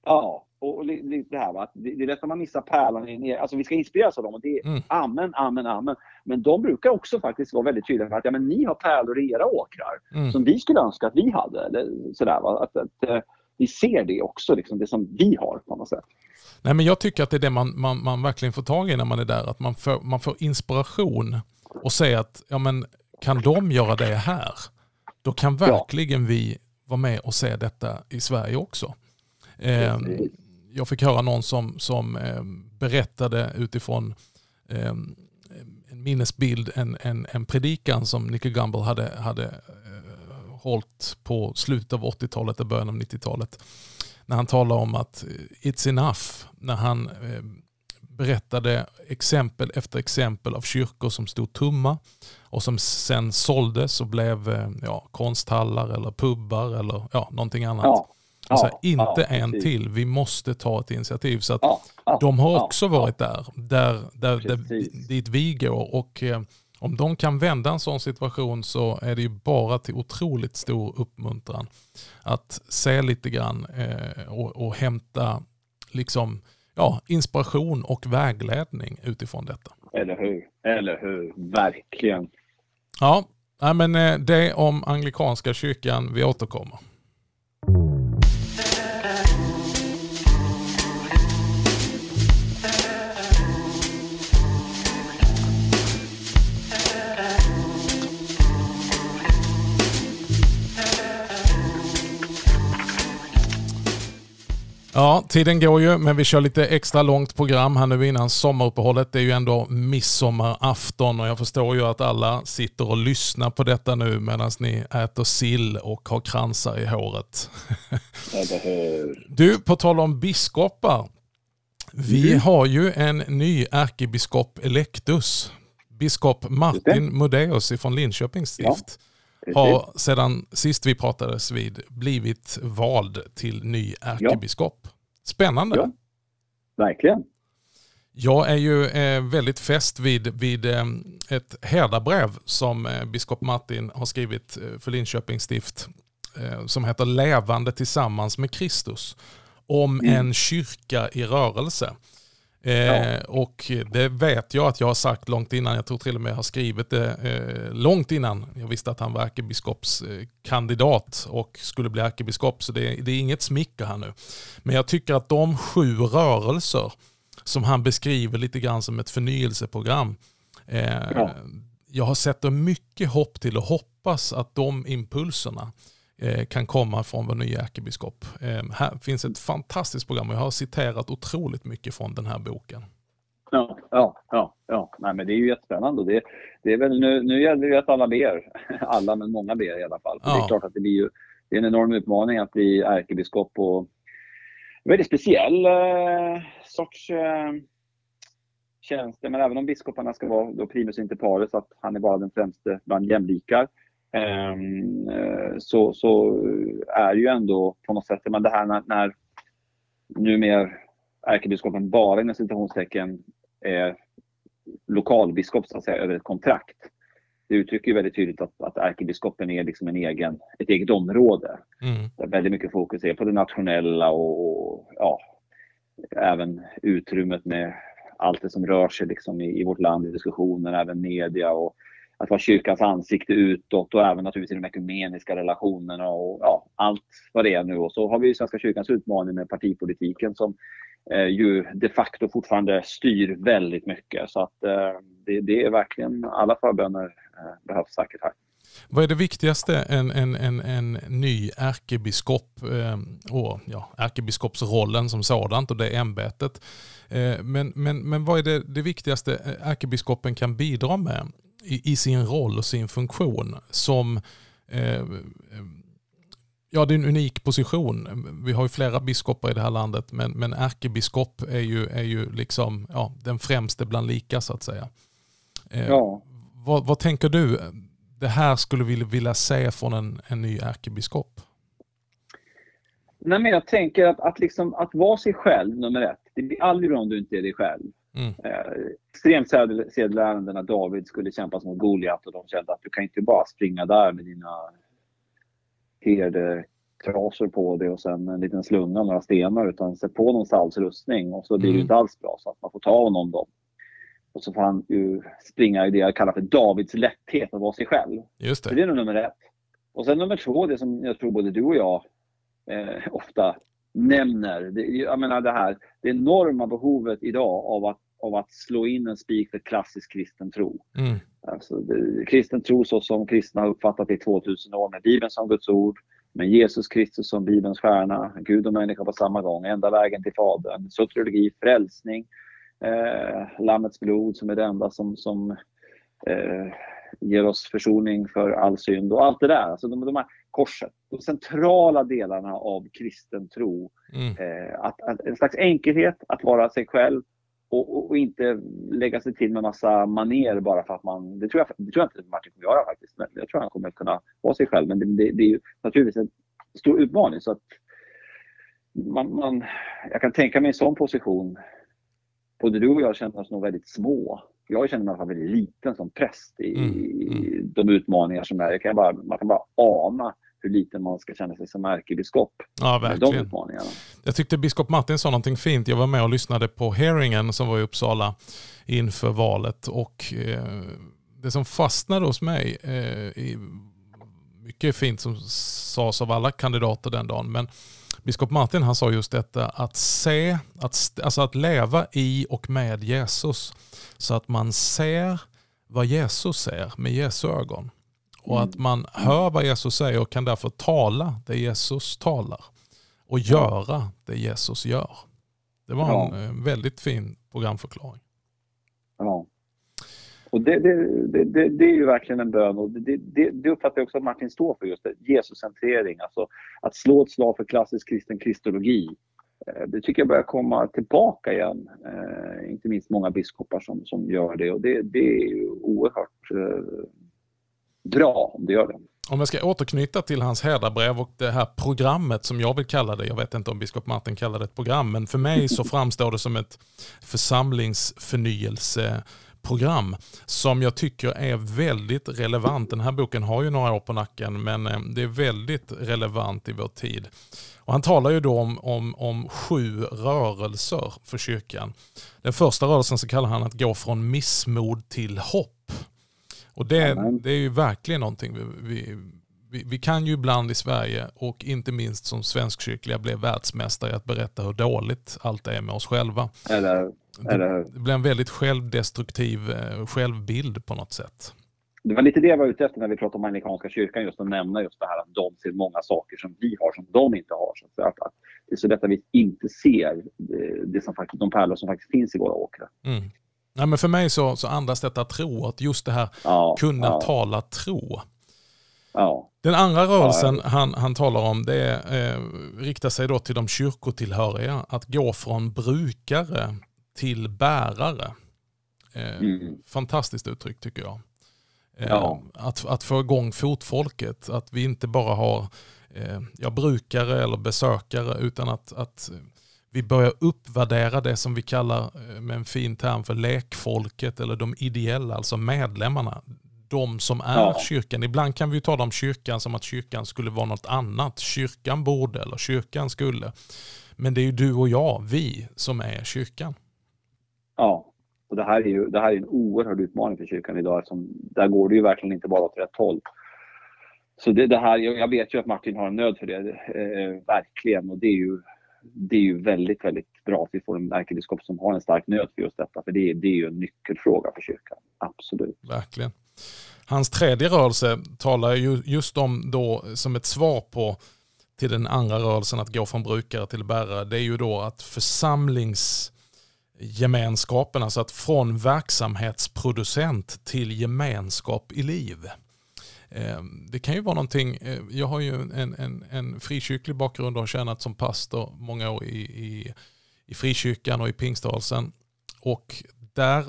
Ja, och det här va, det, det är lätt att man missar pärlan i ner. Alltså vi ska inspireras av dem och det är mm. amen, amen, amen. Men de brukar också faktiskt vara väldigt tydliga med att ja, men ni har pärlor i era åkrar mm. som vi skulle önska att vi hade. Eller sådär, va? Att, att, eh, vi ser det också, liksom, det som vi har på något sätt. Nej, men jag tycker att det är det man, man, man verkligen får tag i när man är där. Att man får, man får inspiration och säga att ja, men, kan de göra det här, då kan verkligen ja. vi vara med och se detta i Sverige också. Eh, jag fick höra någon som, som eh, berättade utifrån eh, en minnesbild, en, en, en predikan som Nicky Gumbel hade, hade eh, hållit på slutet av 80-talet och början av 90-talet. När han talade om att eh, it's enough. När han eh, berättade exempel efter exempel av kyrkor som stod tomma och som sen såldes och blev eh, ja, konsthallar eller pubbar eller ja, någonting annat. Ja. Alltså, ja, inte ja, en till, vi måste ta ett initiativ. Så att ja, de har också varit där, där, där, där, dit vi går. Och eh, om de kan vända en sån situation så är det ju bara till otroligt stor uppmuntran att se lite grann eh, och, och hämta liksom, ja, inspiration och vägledning utifrån detta. Eller hur, eller hur, verkligen. Ja, men eh, det om anglikanska kyrkan, vi återkommer. Ja, tiden går ju, men vi kör lite extra långt program här nu innan sommaruppehållet. Det är ju ändå midsommarafton och jag förstår ju att alla sitter och lyssnar på detta nu medan ni äter sill och har kransar i håret. Du, på tal om biskopar. Vi mm. har ju en ny ärkebiskop electus. Biskop Martin Mudeus från Linköpings stift. Ja har sedan sist vi pratades vid blivit vald till ny ärkebiskop. Spännande. Ja, verkligen. Jag är ju eh, väldigt fäst vid, vid eh, ett härdabrev som eh, biskop Martin har skrivit för Linköpings stift som heter Levande tillsammans med Kristus om mm. en kyrka i rörelse. Eh, och det vet jag att jag har sagt långt innan, jag tror till och med jag har skrivit det eh, långt innan jag visste att han var ärkebiskopskandidat och skulle bli ärkebiskop. Så det, det är inget smicker här nu. Men jag tycker att de sju rörelser som han beskriver lite grann som ett förnyelseprogram. Eh, ja. Jag har sett mycket hopp till och hoppas att de impulserna Eh, kan komma från vår nya ärkebiskop. Eh, här finns ett fantastiskt program och jag har citerat otroligt mycket från den här boken. Ja, ja, ja, ja. Nej, men det är ju jättespännande. Det, det är väl nu, nu gäller det ju att alla ber. Alla, men många ber i alla fall. Ja. Det är klart att det blir ju det är en enorm utmaning att bli ärkebiskop och en väldigt speciell eh, sorts eh, tjänst. Men även om biskoparna ska vara då primus inter pares, att han är bara den främste bland jämlikar, eh, så, så är ju ändå på något sätt, men det här när, när numera ärkebiskopen bara inom citationstecken är lokalbiskop så att säga över ett kontrakt. Det uttrycker ju väldigt tydligt att, att ärkebiskopen är liksom en egen, ett eget område. Mm. Där väldigt mycket fokus är på det nationella och, och ja, även utrymmet med allt det som rör sig liksom i, i vårt land i diskussioner, även media och att vara kyrkans ansikte utåt och även naturligtvis i de ekumeniska relationerna och ja, allt vad det är nu. Och så har vi Svenska kyrkans utmaning med partipolitiken som eh, ju de facto fortfarande styr väldigt mycket. Så att eh, det, det, är verkligen, alla förböner eh, behövs säkert här. Vad är det viktigaste en, en, en, en ny ärkebiskop eh, och ja, ärkebiskopsrollen som sådant och det ämbetet. Eh, men, men, men vad är det, det viktigaste eh, ärkebiskopen kan bidra med i, i sin roll och sin funktion som eh, Ja, det är en unik position. Vi har ju flera biskopar i det här landet, men, men ärkebiskop är ju, är ju liksom, ja, den främste bland lika så att säga. Eh, ja. Vad, vad, tänker du, det här skulle vi vilja se från en, en ny ärkebiskop? Nej, men jag tänker att, att, liksom, att vara sig själv, nummer ett. Det blir aldrig bra om du inte är dig själv. Mm. Eh, extremt sedelärande när David skulle kämpa mot Goliat och de kände att du kan inte bara springa där med dina herdetrasor på dig och sen en liten slunga och några stenar utan sätt på någon salsrustning och så blir mm. det inte alls bra så att man får ta honom då. Och så får han ju springa i det jag kallar för Davids lätthet att vara sig själv. Just det. Så det är nog nummer ett. Och sen nummer två, det som jag tror både du och jag eh, ofta nämner. Det, jag menar det här, det enorma behovet idag av att, av att slå in en spik för klassisk kristen tro. Mm. Alltså, det, kristen tro så som kristna har uppfattat det i 2000 år med Bibeln som Guds ord, med Jesus Kristus som Bibelns stjärna, Gud och människa på samma gång, enda vägen till Fadern, soteriologi, frälsning, eh, Lammets blod som är det enda som, som eh, ger oss försoning för all synd och allt det där. Alltså de, de här korset, de centrala delarna av kristen tro. Mm. Eh, att, att, en slags enkelhet att vara sig själv och, och, och, inte lägga sig till med massa maner bara för att man... Det tror jag, det tror jag inte Martin kommer göra faktiskt. Men jag tror han kommer kunna vara sig själv. Men det, det, det är ju naturligtvis en stor utmaning. Så att man, man, jag kan tänka mig en sån position. Både du och jag känner oss nog väldigt små jag känner mig väldigt liten som präst i mm. Mm. de utmaningar som är. Kan bara, man kan bara ana hur liten man ska känna sig som ärkebiskop. Ja, verkligen. De utmaningarna. Jag tyckte biskop Martin sa någonting fint. Jag var med och lyssnade på hearingen som var i Uppsala inför valet och eh, det som fastnade hos mig, eh, mycket fint som sades av alla kandidater den dagen, men biskop Martin han sa just detta att se, att, alltså att leva i och med Jesus så att man ser vad Jesus ser med Jesu ögon. Och att mm. man hör vad Jesus säger och kan därför tala det Jesus talar. Och göra det Jesus gör. Det var en eh, väldigt fin programförklaring. Ja. Och det, det, det, det, är ju verkligen en bön och det, uppfattar jag också att Martin står för, just det, Jesuscentrering. Alltså att slå ett slag för klassisk kristen kristologi. Eh, det tycker jag börjar komma tillbaka igen. Eh, inte minst många biskopar som, som gör det och det, det är ju oerhört eh, bra om det gör det. Om jag ska återknyta till hans hädarbrev och det här programmet som jag vill kalla det. Jag vet inte om biskop Martin kallar det ett program, men för mig så framstår det som ett församlingsförnyelse program som jag tycker är väldigt relevant. Den här boken har ju några år på nacken men eh, det är väldigt relevant i vår tid. Och han talar ju då om, om, om sju rörelser för kyrkan. Den första rörelsen så kallar han att gå från missmod till hopp. Och det, det är ju verkligen någonting vi, vi vi, vi, kan ju ibland i Sverige och inte minst som svenskkyrkliga bli världsmästare i att berätta hur dåligt allt är med oss själva. Eller, eller. Det, blir en väldigt självdestruktiv eh, självbild på något sätt. Det var lite det jag var ute efter när vi pratade om amerikanska kyrkan, just att nämna just det här att de ser många saker som vi har som de inte har. Så att, att det är så lätt att vi inte ser det, det som faktiskt, de pärlor som faktiskt finns i våra åkrar. Mm. Ja, men för mig så, så andas detta tro, att just det här ja, kunna ja. tala tro. Ja. Den andra rörelsen ja, han, han talar om det är, eh, riktar sig då till de kyrkotillhöriga. Att gå från brukare till bärare. Eh, mm. Fantastiskt uttryck tycker jag. Eh, ja. Att, att få igång fotfolket. Att vi inte bara har eh, ja, brukare eller besökare utan att, att vi börjar uppvärdera det som vi kallar eh, med en fin term för lekfolket eller de ideella, alltså medlemmarna de som är ja. kyrkan. Ibland kan vi tala om kyrkan som att kyrkan skulle vara något annat. Kyrkan borde eller kyrkan skulle. Men det är ju du och jag, vi, som är kyrkan. Ja, och det här är ju det här är en oerhörd utmaning för kyrkan idag. Som, där går det ju verkligen inte bara åt rätt håll. Så det, det här, jag vet ju att Martin har en nöd för det, eh, verkligen. Och det är, ju, det är ju väldigt, väldigt bra att vi får en ärkebiskop som har en stark nöd för just detta. För det, det är ju en nyckelfråga för kyrkan, absolut. Verkligen. Hans tredje rörelse talar ju just om då som ett svar på till den andra rörelsen att gå från brukare till bärare. Det är ju då att församlingsgemenskapen, alltså att från verksamhetsproducent till gemenskap i liv. Eh, det kan ju vara någonting, eh, jag har ju en, en, en frikyrklig bakgrund och har tjänat som pastor många år i, i, i frikyrkan och i pingströrelsen. Och där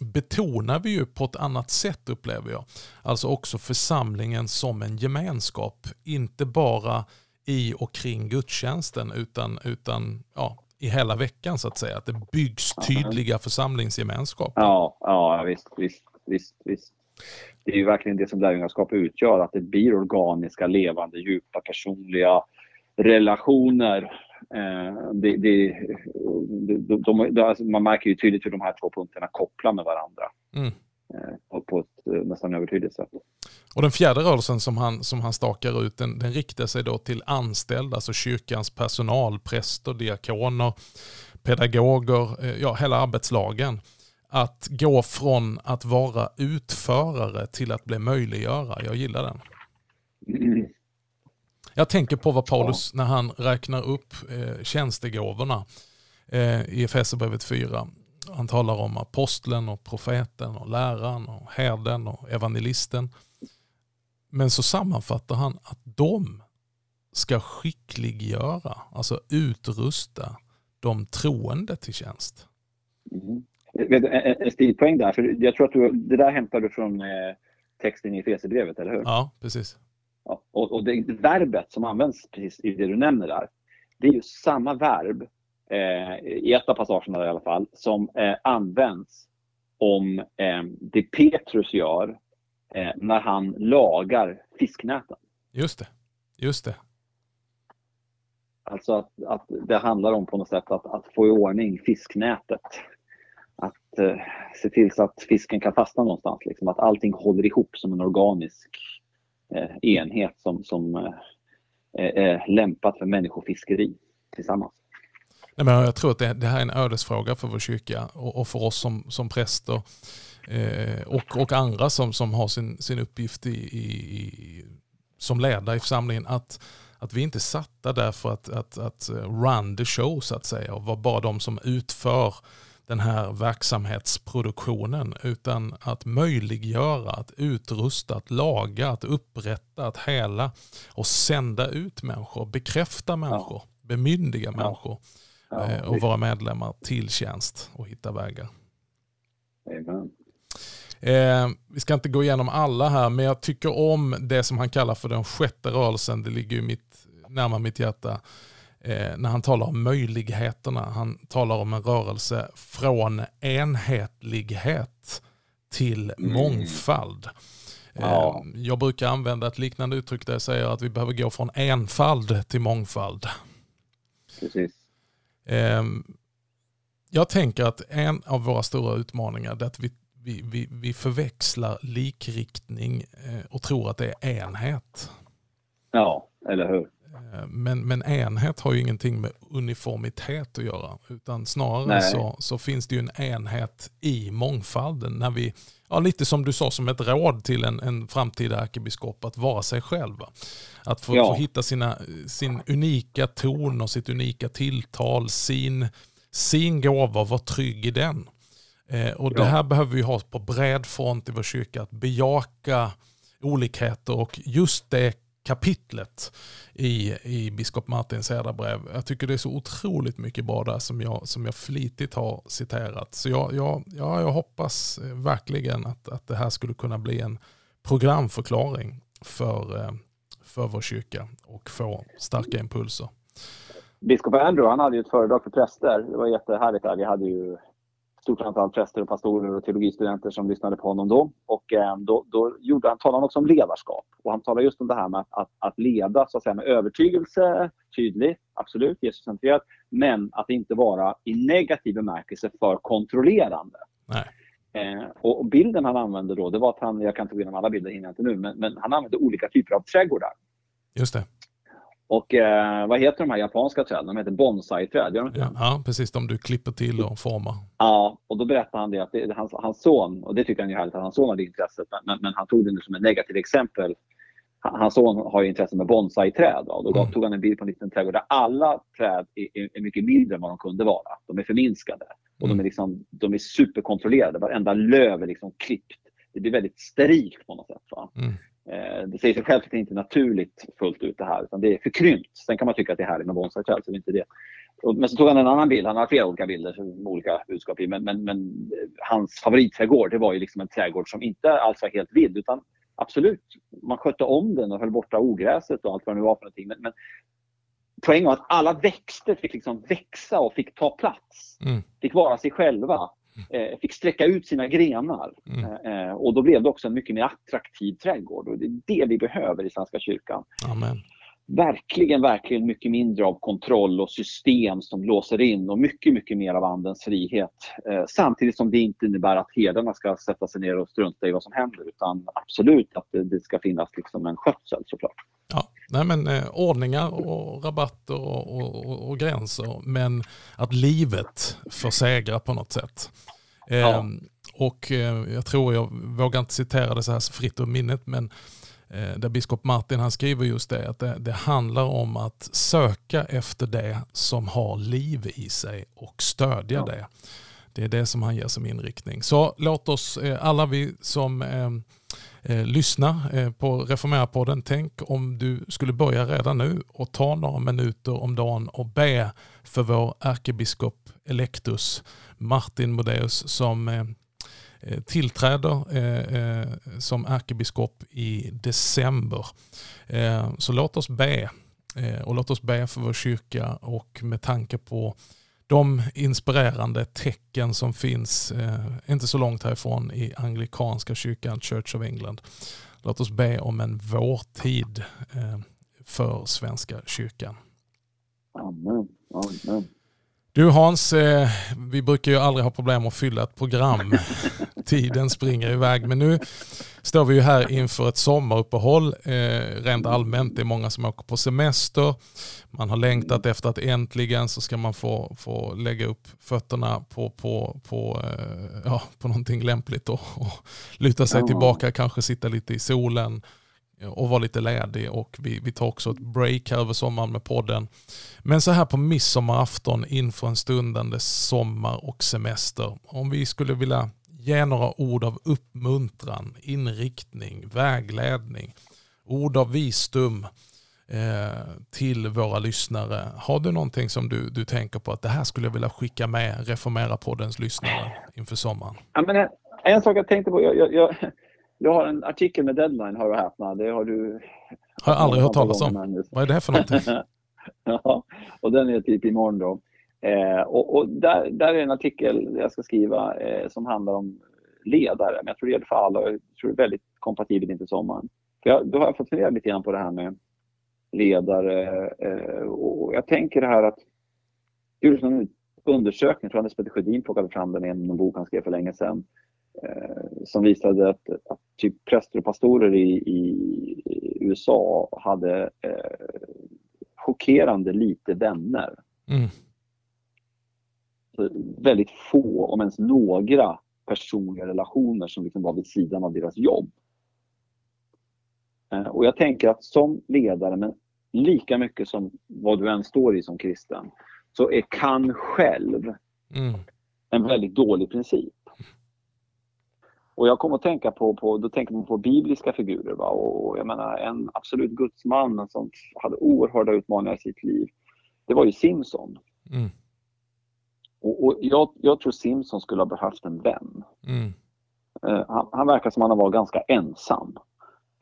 betonar vi ju på ett annat sätt upplever jag. Alltså också församlingen som en gemenskap. Inte bara i och kring gudstjänsten utan, utan ja, i hela veckan så att säga. Att det byggs tydliga församlingsgemenskaper. Ja, ja visst, visst, visst, visst. Det är ju verkligen det som lärjungaskap utgör, att det blir organiska, levande, djupa, personliga relationer det, det, de, de, alltså man märker ju tydligt hur de här två punkterna kopplar med varandra. Mm. Eh, på ett eh, nästan övertydligt sätt. Och den fjärde rörelsen som han, som han stakar ut, den, den riktar sig då till anställda, alltså kyrkans personal, präster, diakoner, pedagoger, ja hela arbetslagen. Att gå från att vara utförare till att bli möjliggörare. Jag gillar den. Mm. Jag tänker på vad Paulus, när han räknar upp eh, tjänstegåvorna eh, i Efesierbrevet 4. Han talar om aposteln och profeten och läraren och herden och evangelisten. Men så sammanfattar han att de ska skickliggöra, alltså utrusta de troende till tjänst. Mm. En stilpoäng där, för jag tror att du, det där hämtar du från eh, texten i Efesierbrevet, eller hur? Ja, precis. Ja, och, och det verbet som används precis i det du nämner där, det är ju samma verb, eh, i ett av passagerna i alla fall, som eh, används om eh, det Petrus gör eh, när han lagar fisknäten. Just det. Just det. Alltså att, att det handlar om på något sätt att, att få i ordning fisknätet. Att eh, se till så att fisken kan fastna någonstans. Liksom. Att allting håller ihop som en organisk Eh, enhet som, som eh, eh, är lämpat för människofiskeri tillsammans. Nej, men jag tror att det, det här är en ödesfråga för vår kyrka och, och för oss som, som präster eh, och, och andra som, som har sin, sin uppgift i, i, som ledare i församlingen. Att, att vi inte är satta där för att, att, att run the show så att säga och vara bara de som utför den här verksamhetsproduktionen utan att möjliggöra, att utrusta, att laga, att upprätta, att hela och sända ut människor, bekräfta människor, ja. bemyndiga ja. människor ja, eh, och vara medlemmar till tjänst och hitta vägar. Eh, vi ska inte gå igenom alla här, men jag tycker om det som han kallar för den sjätte rörelsen. Det ligger ju mitt, närmare mitt hjärta eh, när han talar om möjligheterna. Han talar om en rörelse från enhetlighet till mm. mångfald. Ja. Eh, jag brukar använda ett liknande uttryck där jag säger att vi behöver gå från enfald till mångfald. Precis. Ehm, jag tänker att en av våra stora utmaningar är att vi, vi, vi, vi förväxlar likriktning eh, och tror att det är enhet. Ja, eller hur. Eh, men, men enhet har ju ingenting med uniformitet att göra. Utan snarare så, så finns det ju en enhet i mångfalden. När vi, ja, lite som du sa som ett råd till en, en framtida ärkebiskop att vara sig själv. Att få, ja. få hitta sina, sin unika ton och sitt unika tilltal, sin, sin gåva och vara trygg i den. Eh, och ja. det här behöver vi ha på bred front i vår kyrka, att bejaka olikheter och just det kapitlet i, i biskop Martins brev. Jag tycker det är så otroligt mycket bra där som jag, som jag flitigt har citerat. Så jag, jag, ja, jag hoppas verkligen att, att det här skulle kunna bli en programförklaring för, eh, för vår kyrka och få starka impulser. Biskop Andrew han hade ju ett föredrag för präster. Det var jättehärligt. Där. Vi hade ju stort antal präster och pastorer och teologistudenter som lyssnade på honom då. Och eh, då, då gjorde han, talade han också om ledarskap. Och han talade just om det här med att, att, att leda så att säga, med övertygelse, tydligt, absolut, Jesuscentrerat, men att inte vara i negativ bemärkelse för kontrollerande. Eh, och, bilden han använde då, det var att han, jag kan inte gå igenom alla bilder, hinner inte nu, men, men han använde olika typer av trädgårdar. Just det. Och eh, vad heter de här japanska träden? De heter bonsai-träd, gör de inte ja, ja, precis. De du klipper till och formar. Ja, och då berättade han det att det, hans, hans son, och det tycker han är härligt att hans son hade intresset, men, men han tog det nu som ett negativt exempel. Hans son har ju intresse med bonsai-träd. Och då mm. tog han en bild på en liten trädgård där alla träd är, är, mycket mindre än vad de kunde vara. De är förminskade. Och mm. de, är liksom, de är superkontrollerade. Varenda löv är liksom klippt. Det blir väldigt sterilt på något sätt. Va? Mm. Eh, det säger sig självt att det inte är naturligt fullt ut det här, utan det är förkrympt. Sen kan man tycka att det är härligt med bonsai-träd, så det är inte det. Men så tog han en annan bild, han har flera olika bilder med olika budskap i, men, men, men hans favoritträdgård det var ju liksom en trädgård som inte alls var helt vild, utan absolut, man skötte om den och höll borta ogräset och allt vad det nu var för någonting. Men, men poängen var att alla växter fick liksom växa och fick ta plats. Mm. Fick vara sig själva eh, fick sträcka ut sina grenar. Mm. Eh, och då blev det också en mycket mer attraktiv trädgård och det är det vi behöver i Svenska kyrkan. Amen. Verkligen, verkligen mycket mindre av kontroll och system som låser in och mycket, mycket mer av andens frihet. Eh, samtidigt som det inte innebär att herdarna ska sätta sig ner och strunta i vad som händer utan absolut att det, det ska finnas liksom en skötsel såklart. Ja, nej men eh, ordningar och rabatter och, och, och, och, gränser men att livet får segra på något sätt. Ja. Eh, och eh, jag tror, jag vågar inte citera det så här fritt ur minnet, men där biskop Martin han skriver just det, att det, det, handlar om att söka efter det som har liv i sig och stödja ja. det. Det är det som han ger som inriktning. Så låt oss, eh, alla vi som eh, eh, lyssna eh, på Reformera-podden. Tänk om du skulle börja redan nu och ta några minuter om dagen och be för vår ärkebiskop Electus Martin Modéus som eh, eh Eh, tillträder eh, eh, som ärkebiskop i december. så låt oss be och låt oss be för vår kyrka och med tanke på de inspirerande tecken som finns inte så långt härifrån i anglikanska kyrkan Church of England. Låt oss be om en vårtid för Svenska kyrkan. Amen. Amen. Du Hans, eh, vi brukar ju aldrig ha problem att fylla ett program. Tiden springer iväg. Men nu står vi ju här inför ett sommaruppehåll. Eh, rent allmänt, det är många som åker på semester. Man har längtat efter att äntligen så ska man få, få lägga upp fötterna på, på, på, eh, ja, på någonting lämpligt och, och luta sig tillbaka, kanske sitta lite i solen och vara lite ledig och vi, vi tar också ett break här över sommaren med podden. Men så här på midsommarafton inför en stundande sommar och semester. Om vi skulle vilja ge några ord av uppmuntran, inriktning, vägledning, ord av visdom eh, till våra lyssnare. Har du någonting som du, du tänker på att det här skulle jag vilja skicka med Reformera poddens lyssnare inför sommaren? Ja, men en, en sak jag tänkte på, jag, jag, jag jag har en artikel med deadline, hör och häpna. Det har du... Har jag aldrig hört talas om. Vad är det för någonting? ja, och den är typ imorgon då. Eh, och, och där, där är en artikel jag ska skriva eh, som handlar om ledare. Men jag tror det gäller för alla jag tror det är väldigt kompatibelt inför sommaren. För jag, då har jag fått fundera lite grann på det här med ledare eh, och jag tänker det här att det gjordes en undersökning, jag tror Anders Peter Sjödin plockade fram den i en bok han skrev för länge sedan, som visade att, att typ präster och pastorer i, i USA hade eh, chockerande lite vänner. Mm. väldigt få, om ens några, personliga relationer som liksom var vid sidan av deras jobb. Eh, och jag tänker att som ledare, men lika mycket som vad du än står i som kristen, så är kan själv mm. en väldigt dålig princip. Och jag kommer att tänka på, på, då tänker man på bibliska figurer. Va? Och jag menar en absolut gudsman som hade oerhörda utmaningar i sitt liv. Det var ju Simson. Mm. Och, och jag, jag, tror Simson skulle ha behövt en vän. Mm. Uh, han, han verkar som att han var ganska ensam.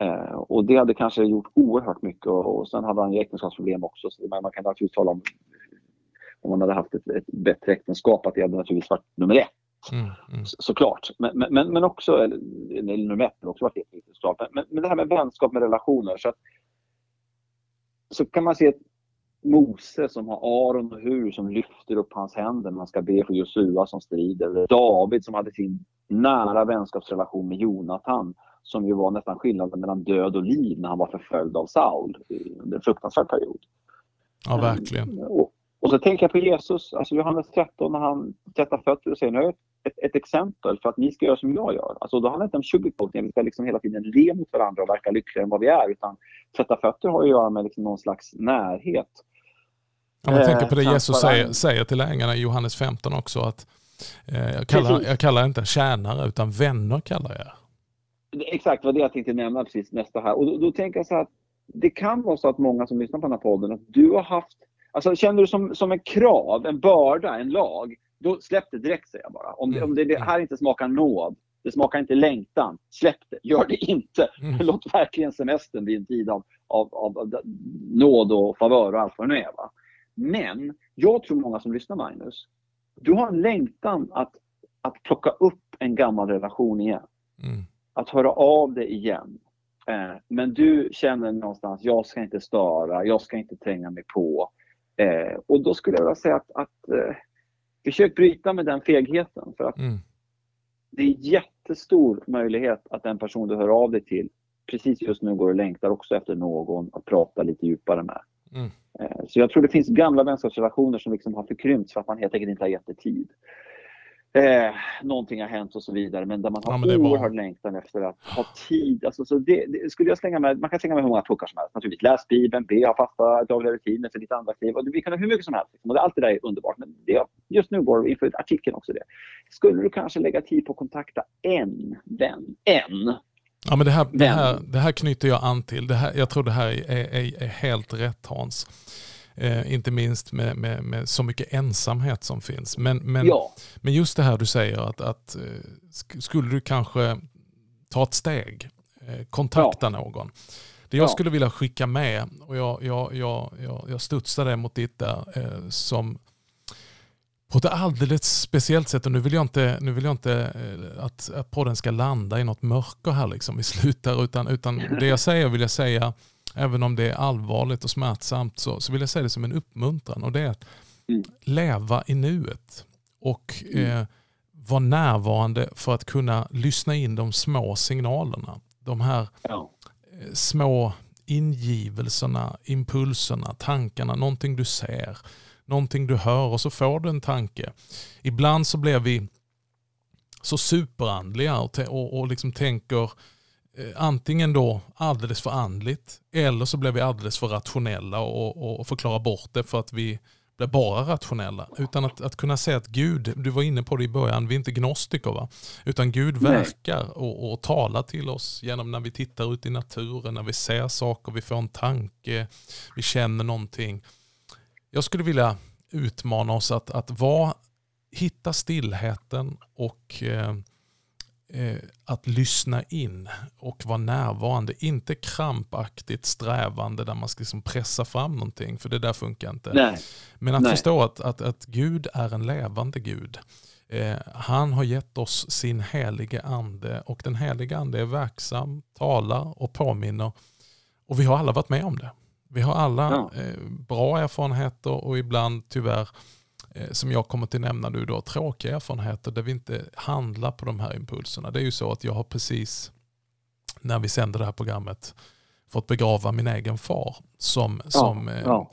Uh, och det hade kanske gjort oerhört mycket och, och sen hade han äktenskapsproblem också. Så man, man kan naturligtvis tala om om man hade haft ett, ett bättre äktenskap att det hade naturligtvis varit nummer ett. Mm, mm. Så, såklart. Men, men, men också, eller, nummer ett, också varit viktigt såklart. Men, men det här med vänskap med relationer. Så, att, så kan man se att Mose som har Aron och Hur som lyfter upp hans händer när man ska be för Josua som strider. Eller David som hade sin nära vänskapsrelation med Jonathan som ju var nästan skillnaden mellan död och liv när han var förföljd av Saul under en fruktansvärd period. Ja, verkligen. Och, och så tänker jag på Jesus, alltså Johannes 13 när han tvättar fötter och säger nu ett, ett, exempel för att ni ska göra som jag gör. Alltså då handlar det inte om sugarcoating, vi ska liksom hela tiden le mot varandra och verka lyckligare än vad vi är. Utan tvätta fötter har att göra med liksom någon slags närhet. Ja, man tänker på det eh, Jesus säger, säger till lärjungarna i Johannes 15 också. att eh, jag, kallar, jag kallar inte tjänare utan vänner kallar jag Exakt, vad det jag tänkte nämna precis nästa här. Och då, då tänker jag så här att det kan vara så att många som lyssnar på den här podden, att du har haft Alltså känner du som, som en krav, en börda, en lag, då släpp det direkt säger jag bara. Om det, om det här inte smakar nåd, det smakar inte längtan, släpp det, gör det inte. Mm. Låt verkligen semestern bli en tid av, av, av, av nåd och favör och allt vad det nu är. Va? Men jag tror många som lyssnar Magnus, du har en längtan att, att plocka upp en gammal relation igen. Mm. Att höra av dig igen. Eh, men du känner någonstans, jag ska inte störa, jag ska inte tränga mig på. Eh, och då skulle jag vilja säga att, att eh, försök bryta med den fegheten. För att mm. det är jättestor möjlighet att den person du hör av dig till precis just nu går och längtar också efter någon att prata lite djupare med. Mm. Eh, så jag tror det finns gamla vänskapsrelationer som liksom har förkrympts för att man helt enkelt inte har gett det tid eh, någonting har hänt och så vidare. Men där man har ja, oerhörd längtan efter att ha tid. Alltså, så det, det, skulle jag slänga med, man kan slänga med hur många puckar som helst. Naturligtvis läs Bibeln, be, ha fasta dagliga rutiner för ditt andra liv. Och vi kan ha hur mycket som helst. Liksom. Och det, allt det där är underbart. Men det, just nu går inför artikeln också det. Skulle du kanske lägga tid på att kontakta en vän? En! Ja, men det, här, det, här, det här knyter jag an till. Det här, jag tror det här är, är, är helt rätt Hans. Eh, inte minst med, med, med, så mycket ensamhet som finns. Men, men, ja. men just det här du säger att, att eh, skulle du kanske ta ett steg, eh, kontakta ja. någon. Det jag ja. skulle vilja skicka med, och jag, jag, jag, jag, jag studsade mot ditt där, eh, som på ett alldeles speciellt sätt, och nu vill jag inte, nu vill jag inte eh, att, att podden ska landa i något mörker här liksom vi slutar, utan, utan det jag säger vill jag säga även om det är allvarligt och smärtsamt, så, så vill jag säga det som en uppmuntran. Och det är att mm. leva i nuet. Och mm. eh, vara närvarande för att kunna lyssna in de små signalerna. De här ja. eh, små ingivelserna, impulserna, tankarna, någonting du ser, någonting du hör och så får du en tanke. Ibland så blir vi så superandliga och, och, och liksom tänker antingen då alldeles för andligt eller så blir vi alldeles för rationella och, och förklarar bort det för att vi blir bara rationella. Utan att, att kunna säga att Gud, du var inne på det i början, vi är inte gnostiker va? Utan Gud verkar och, och talar till oss genom när vi tittar ut i naturen, när vi ser saker, vi får en tanke, vi känner någonting. Jag skulle vilja utmana oss att, att vara, hitta stillheten och eh, Eh, att lyssna in och vara närvarande. Inte krampaktigt strävande där man ska liksom pressa fram någonting, för det där funkar inte. Nej. Men att Nej. förstå att, att, att Gud är en levande Gud. Eh, han har gett oss sin helige ande och den helige ande är verksam, talar och påminner. Och vi har alla varit med om det. Vi har alla Ja. eh, bra erfarenheter och ibland tyvärr, eh, som jag kommer till nämna nu då, tråkiga erfarenheter där vi inte handlar på de här impulserna. Det är ju så att jag har precis, när vi sänder det här programmet, fått begrava min egen far som, som eh, ja.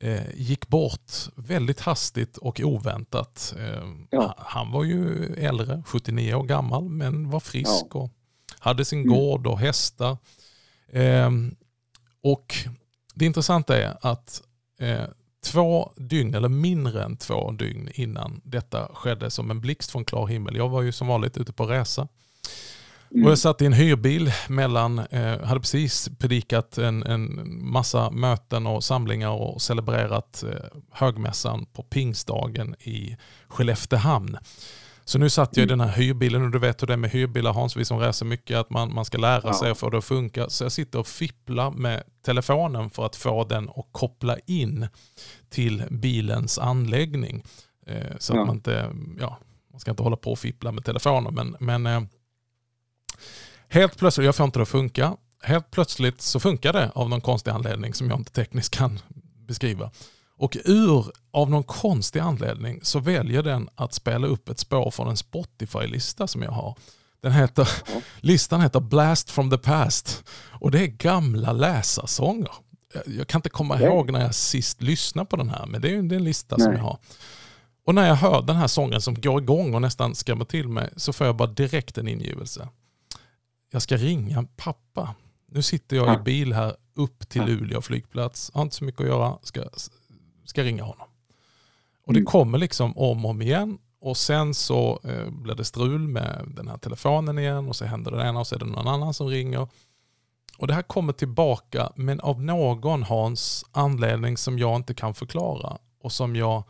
eh, gick bort väldigt hastigt och oväntat. Eh, Ja. Han var ju äldre, 79 år gammal, men var frisk och hade sin Mm. gård och hästar. Eh, och det intressanta är att eh, två dygn, eller mindre än två dygn innan detta skedde som en blixt från klar himmel. Jag var ju som vanligt ute på resa. Mm. Och jag satt i en hyrbil mellan, eh, hade precis predikat en, en massa möten och samlingar och celebrerat eh, högmässan på pingstdagen i Skelleftehamn. Så nu satt jag i den här hyrbilen och du vet hur det är med hyrbilar Hans, vi som reser mycket, att man, man ska lära Ja. sig och få det att funka. Så jag sitter och fipplar med telefonen för att få den att koppla in till bilens anläggning. Eh, så Ja. att man inte, ja, man ska inte hålla på och fippla med telefonen. Men, men eh, helt plötsligt, jag får inte det att funka. Helt plötsligt så funkar det av någon konstig anledning som jag inte tekniskt kan beskriva. Och ur, av någon konstig anledning, så väljer den att spela upp ett spår från en Spotify-lista som jag har. Den heter, listan heter Blast from the past och det är gamla läsarsånger. Jag- kan inte komma Okej. ihåg när jag sist lyssnade på den här, men det är ju en lista som Nej. jag har. Och när jag hör den här sången som går igång och nästan skrämmer till mig så får jag bara direkt en ingivelse. Jag ska ringa pappa. Nu sitter jag i bil här upp till. Luleå flygplats. Har inte så mycket att göra. Ska, ska ringa honom. Och det Mm. kommer liksom om och om igen. Och sen så eh, blir det strul med den här telefonen igen och så händer det ena och så är det någon annan som ringer. Och det här kommer tillbaka men av någon Hans anledning som jag inte kan förklara och som jag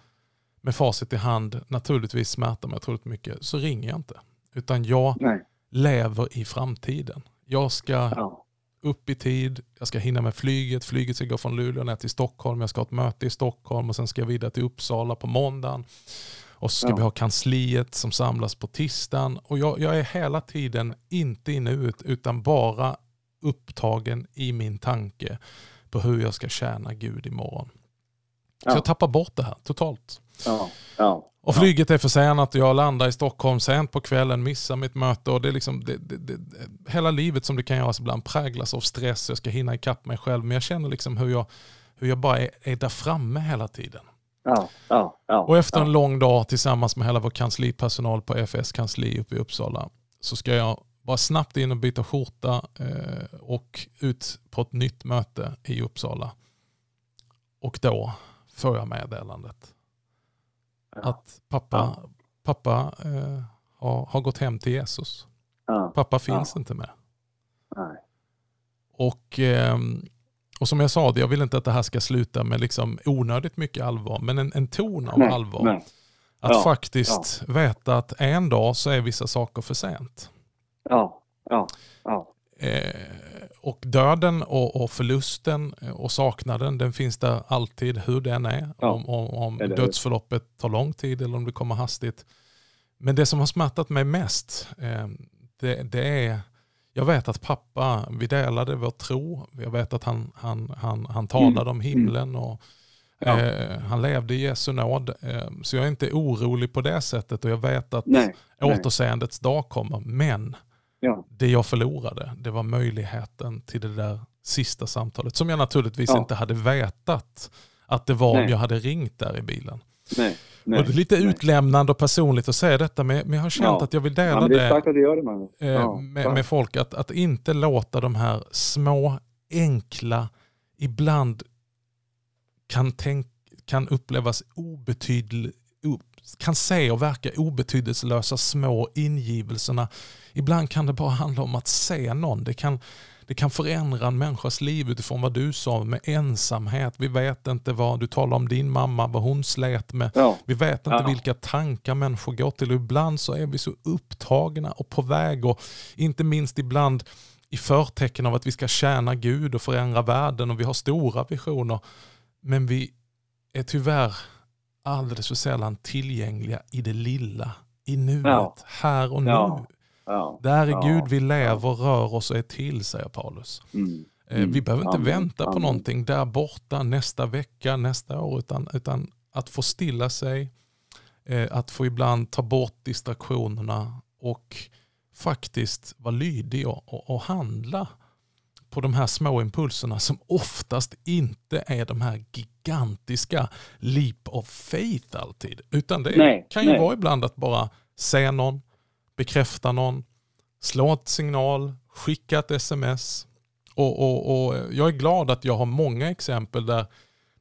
med facit i hand naturligtvis smärtar mig otroligt mycket så ringer jag inte. Utan jag Nej. lever i framtiden. Jag ska Ja. Upp i tid, jag ska hinna med flyget, flyget ska gå från Luleå ner till Stockholm, jag ska ha ett möte i Stockholm och sen ska jag vidare till Uppsala på måndagen. Och så ska Ja. vi ha kansliet som samlas på tisdagen. Och jag, jag är hela tiden inte i nuet utan bara upptagen i min tanke på hur jag ska tjäna Gud imorgon. Så Ja. jag tappar bort det här totalt. Ja. Ja. Och flyget är försenat och jag landar i Stockholm sent på kvällen, missar mitt möte och det är liksom, det, det, det, hela livet som det kan göras ibland präglas av stress, jag ska hinna ikapp mig själv men jag känner liksom hur jag, hur jag bara är, är där framme hela tiden. Ja. Ja. Ja. Och efter en lång dag tillsammans med hela vår kanslipersonal på FS kansli uppe i Uppsala så ska jag bara snabbt in och byta skjorta eh, och ut på ett nytt möte i Uppsala. Och då får jag meddelandet. Att pappa, pappa eh, har, har gått hem till Jesus. Ja. Pappa finns Ja. inte med. Nej. Och, ehm, och som jag sa, jag vill inte att det här ska sluta med liksom onödigt mycket allvar, men en, en ton av Nej. allvar. Nej. Att Ja, faktiskt veta att en dag så är vissa saker för sent. Ja. Ja. Ja. Eh, och döden och, och förlusten och saknaden, den finns där alltid hur den är. Ja, Om, om, om dödsförloppet tar lång tid eller om det kommer hastigt. Men det som har smärtat mig mest, eh, det, det är, jag vet att pappa, vi delade vår tro. Jag vet att han, han, han, han talade om himlen och Ja. eh, han levde i Jesu nåd. Eh, så jag är inte orolig på det sättet och jag vet att Nej. Nej. återseendets dag kommer. Men Ja. det jag förlorade, det var möjligheten till det där sista samtalet. Som jag naturligtvis Ja. inte hade vetat att det var om Nej. jag hade ringt där i bilen. Nej. Nej. och det är lite Nej. utlämnande och personligt att säga detta, men jag har känt Ja. att jag vill Ja, dela men det det det eh, Ja. med, med folk. Att, att inte låta de här små, enkla, ibland kan, tänk, kan upplevas obetydlig, kan se och verka obetydelselösa små ingivelserna. Ibland kan det bara handla om att se någon. Det kan, det kan förändra en människas liv utifrån vad du sa med ensamhet. Vi vet inte vad, du talar om din mamma, vad hon slet med. Ja. Vi vet inte Ja. vilka tankar människor går till ibland så är vi så upptagna och på väg och inte minst ibland i förtecken av att vi ska tjäna Gud och förändra världen och vi har stora visioner. Men vi är tyvärr alldeles för sällan tillgängliga i det lilla i nuet, ja. här och nu. Ja. Där är Gud vi lever, rör oss och är till, säger Paulus. Mm. Mm. Vi behöver inte Amen. vänta på Amen. någonting där borta nästa vecka, nästa år, utan, utan att få stilla sig, eh, att få ibland ta bort distraktionerna och faktiskt vara lydig och, och, och handla på de här små impulserna som oftast inte är de här gigantiska leap of faith alltid. Utan det nej, kan ju nej. vara ibland att bara se någon, bekräfta någon, slå ett signal, skicka ett sms. Och, och, och jag är glad att jag har många exempel där,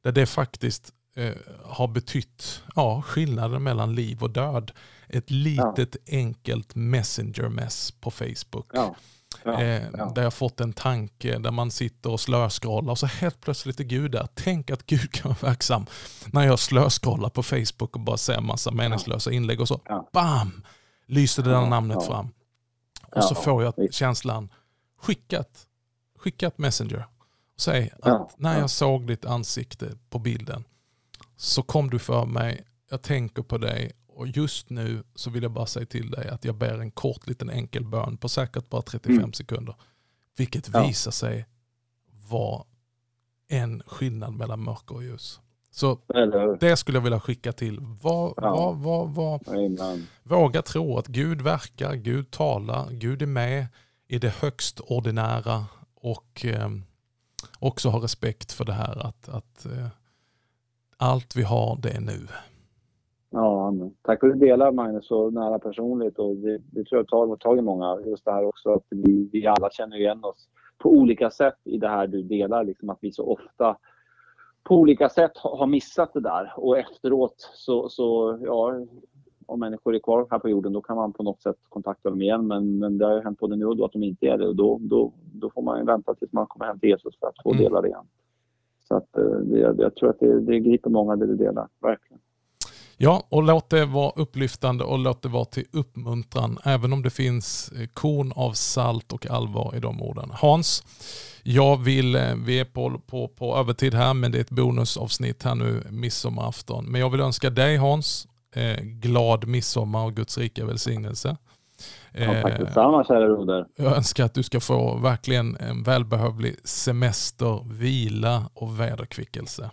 där det faktiskt eh, har betytt ja, skillnaden mellan liv och död. Ett litet ja. enkelt messenger-mess på Facebook. Ja. Ja, eh, ja. Där jag fått en tanke där man sitter och slöscrollar och så helt plötsligt är Gud där. Tänk att Gud kan vara verksam när jag slöscrollar på Facebook och bara ser massa meningslösa inlägg och så BAM! Lyser det där namnet fram. Och så får jag känslan skickat, skickat Messenger. Och säg att när jag såg ditt ansikte på bilden så kom du för mig, jag tänker på dig och just nu så vill jag bara säga till dig att jag ber en kort liten enkel bön på säkert bara 35 mm. sekunder. Vilket ja. visar sig vara en skillnad mellan mörker och ljus. Så det skulle jag vilja skicka till. Var, ja. var, var, våga tro att Gud verkar, Gud talar, Gud är med i det högst ordinära och eh, också ha respekt för det här att, att eh, allt vi har det är nu. Ja, tack för att du delar Magnus så nära personligt och det, det tror jag tar tag i många just det här också att vi, vi alla känner igen oss på olika sätt i det här du delar liksom att vi så ofta på olika sätt har missat det där och efteråt så, så ja, om människor är kvar här på jorden då kan man på något sätt kontakta dem igen men, men det har ju hänt både nu och då att de inte är det och då, då, då får man vänta tills man kommer hem till Jesus för att få mm. dela det igen. Så att, eh, det, jag tror att det, det griper många det du delar, verkligen. Ja, och låt det vara upplyftande och låt det vara till uppmuntran, även om det finns eh, korn av salt och allvar i de orden. Hans, jag vill, eh, vi är på, på, på övertid här, men det är ett bonusavsnitt här nu, midsommarafton. Men jag vill önska dig Hans, eh, glad midsommar och Guds rika välsignelse. Ja, tack detsamma kära broder. Jag önskar att du ska få verkligen en välbehövlig semester, vila och vederkvickelse.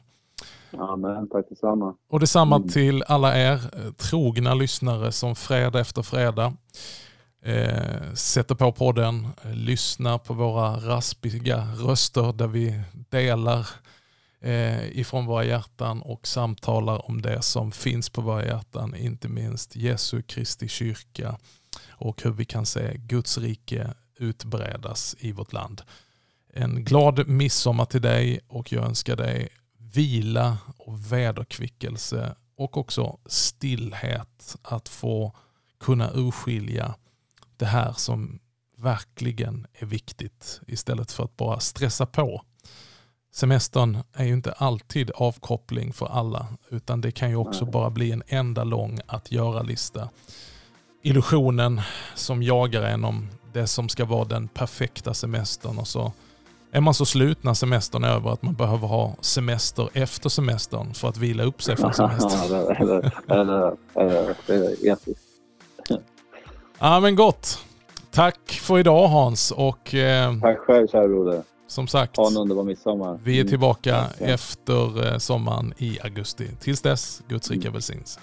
Amen, tack detsamma. Och detsamma mm. till alla er eh, trogna lyssnare som fredag efter fredag eh, sätter på podden, eh, lyssnar på våra raspiga röster där vi delar eh, ifrån våra hjärtan och samtalar om det som finns på våra hjärtan, inte minst Jesu Kristi kyrka och hur vi kan se Guds rike utbredas i vårt land. En glad midsommar till dig och jag önskar dig vila och vederkvickelse och också stillhet. Att få kunna urskilja det här som verkligen är viktigt istället för att bara stressa på. Semestern är ju inte alltid avkoppling för alla utan det kan ju också bara bli en enda lång att göra-lista. Illusionen som jagar en om det som ska vara den perfekta semestern och så är man så slut när semestern är över att man behöver ha semester efter semestern för att vila upp sig från semestern. ja men gott. Tack för idag Hans och... Eh, Tack själv kära broder. Som sagt. Ha en underbar midsommar. Vi är tillbaka mm. efter eh, sommaren i augusti. Tills dess, Guds rika mm. välsignelse.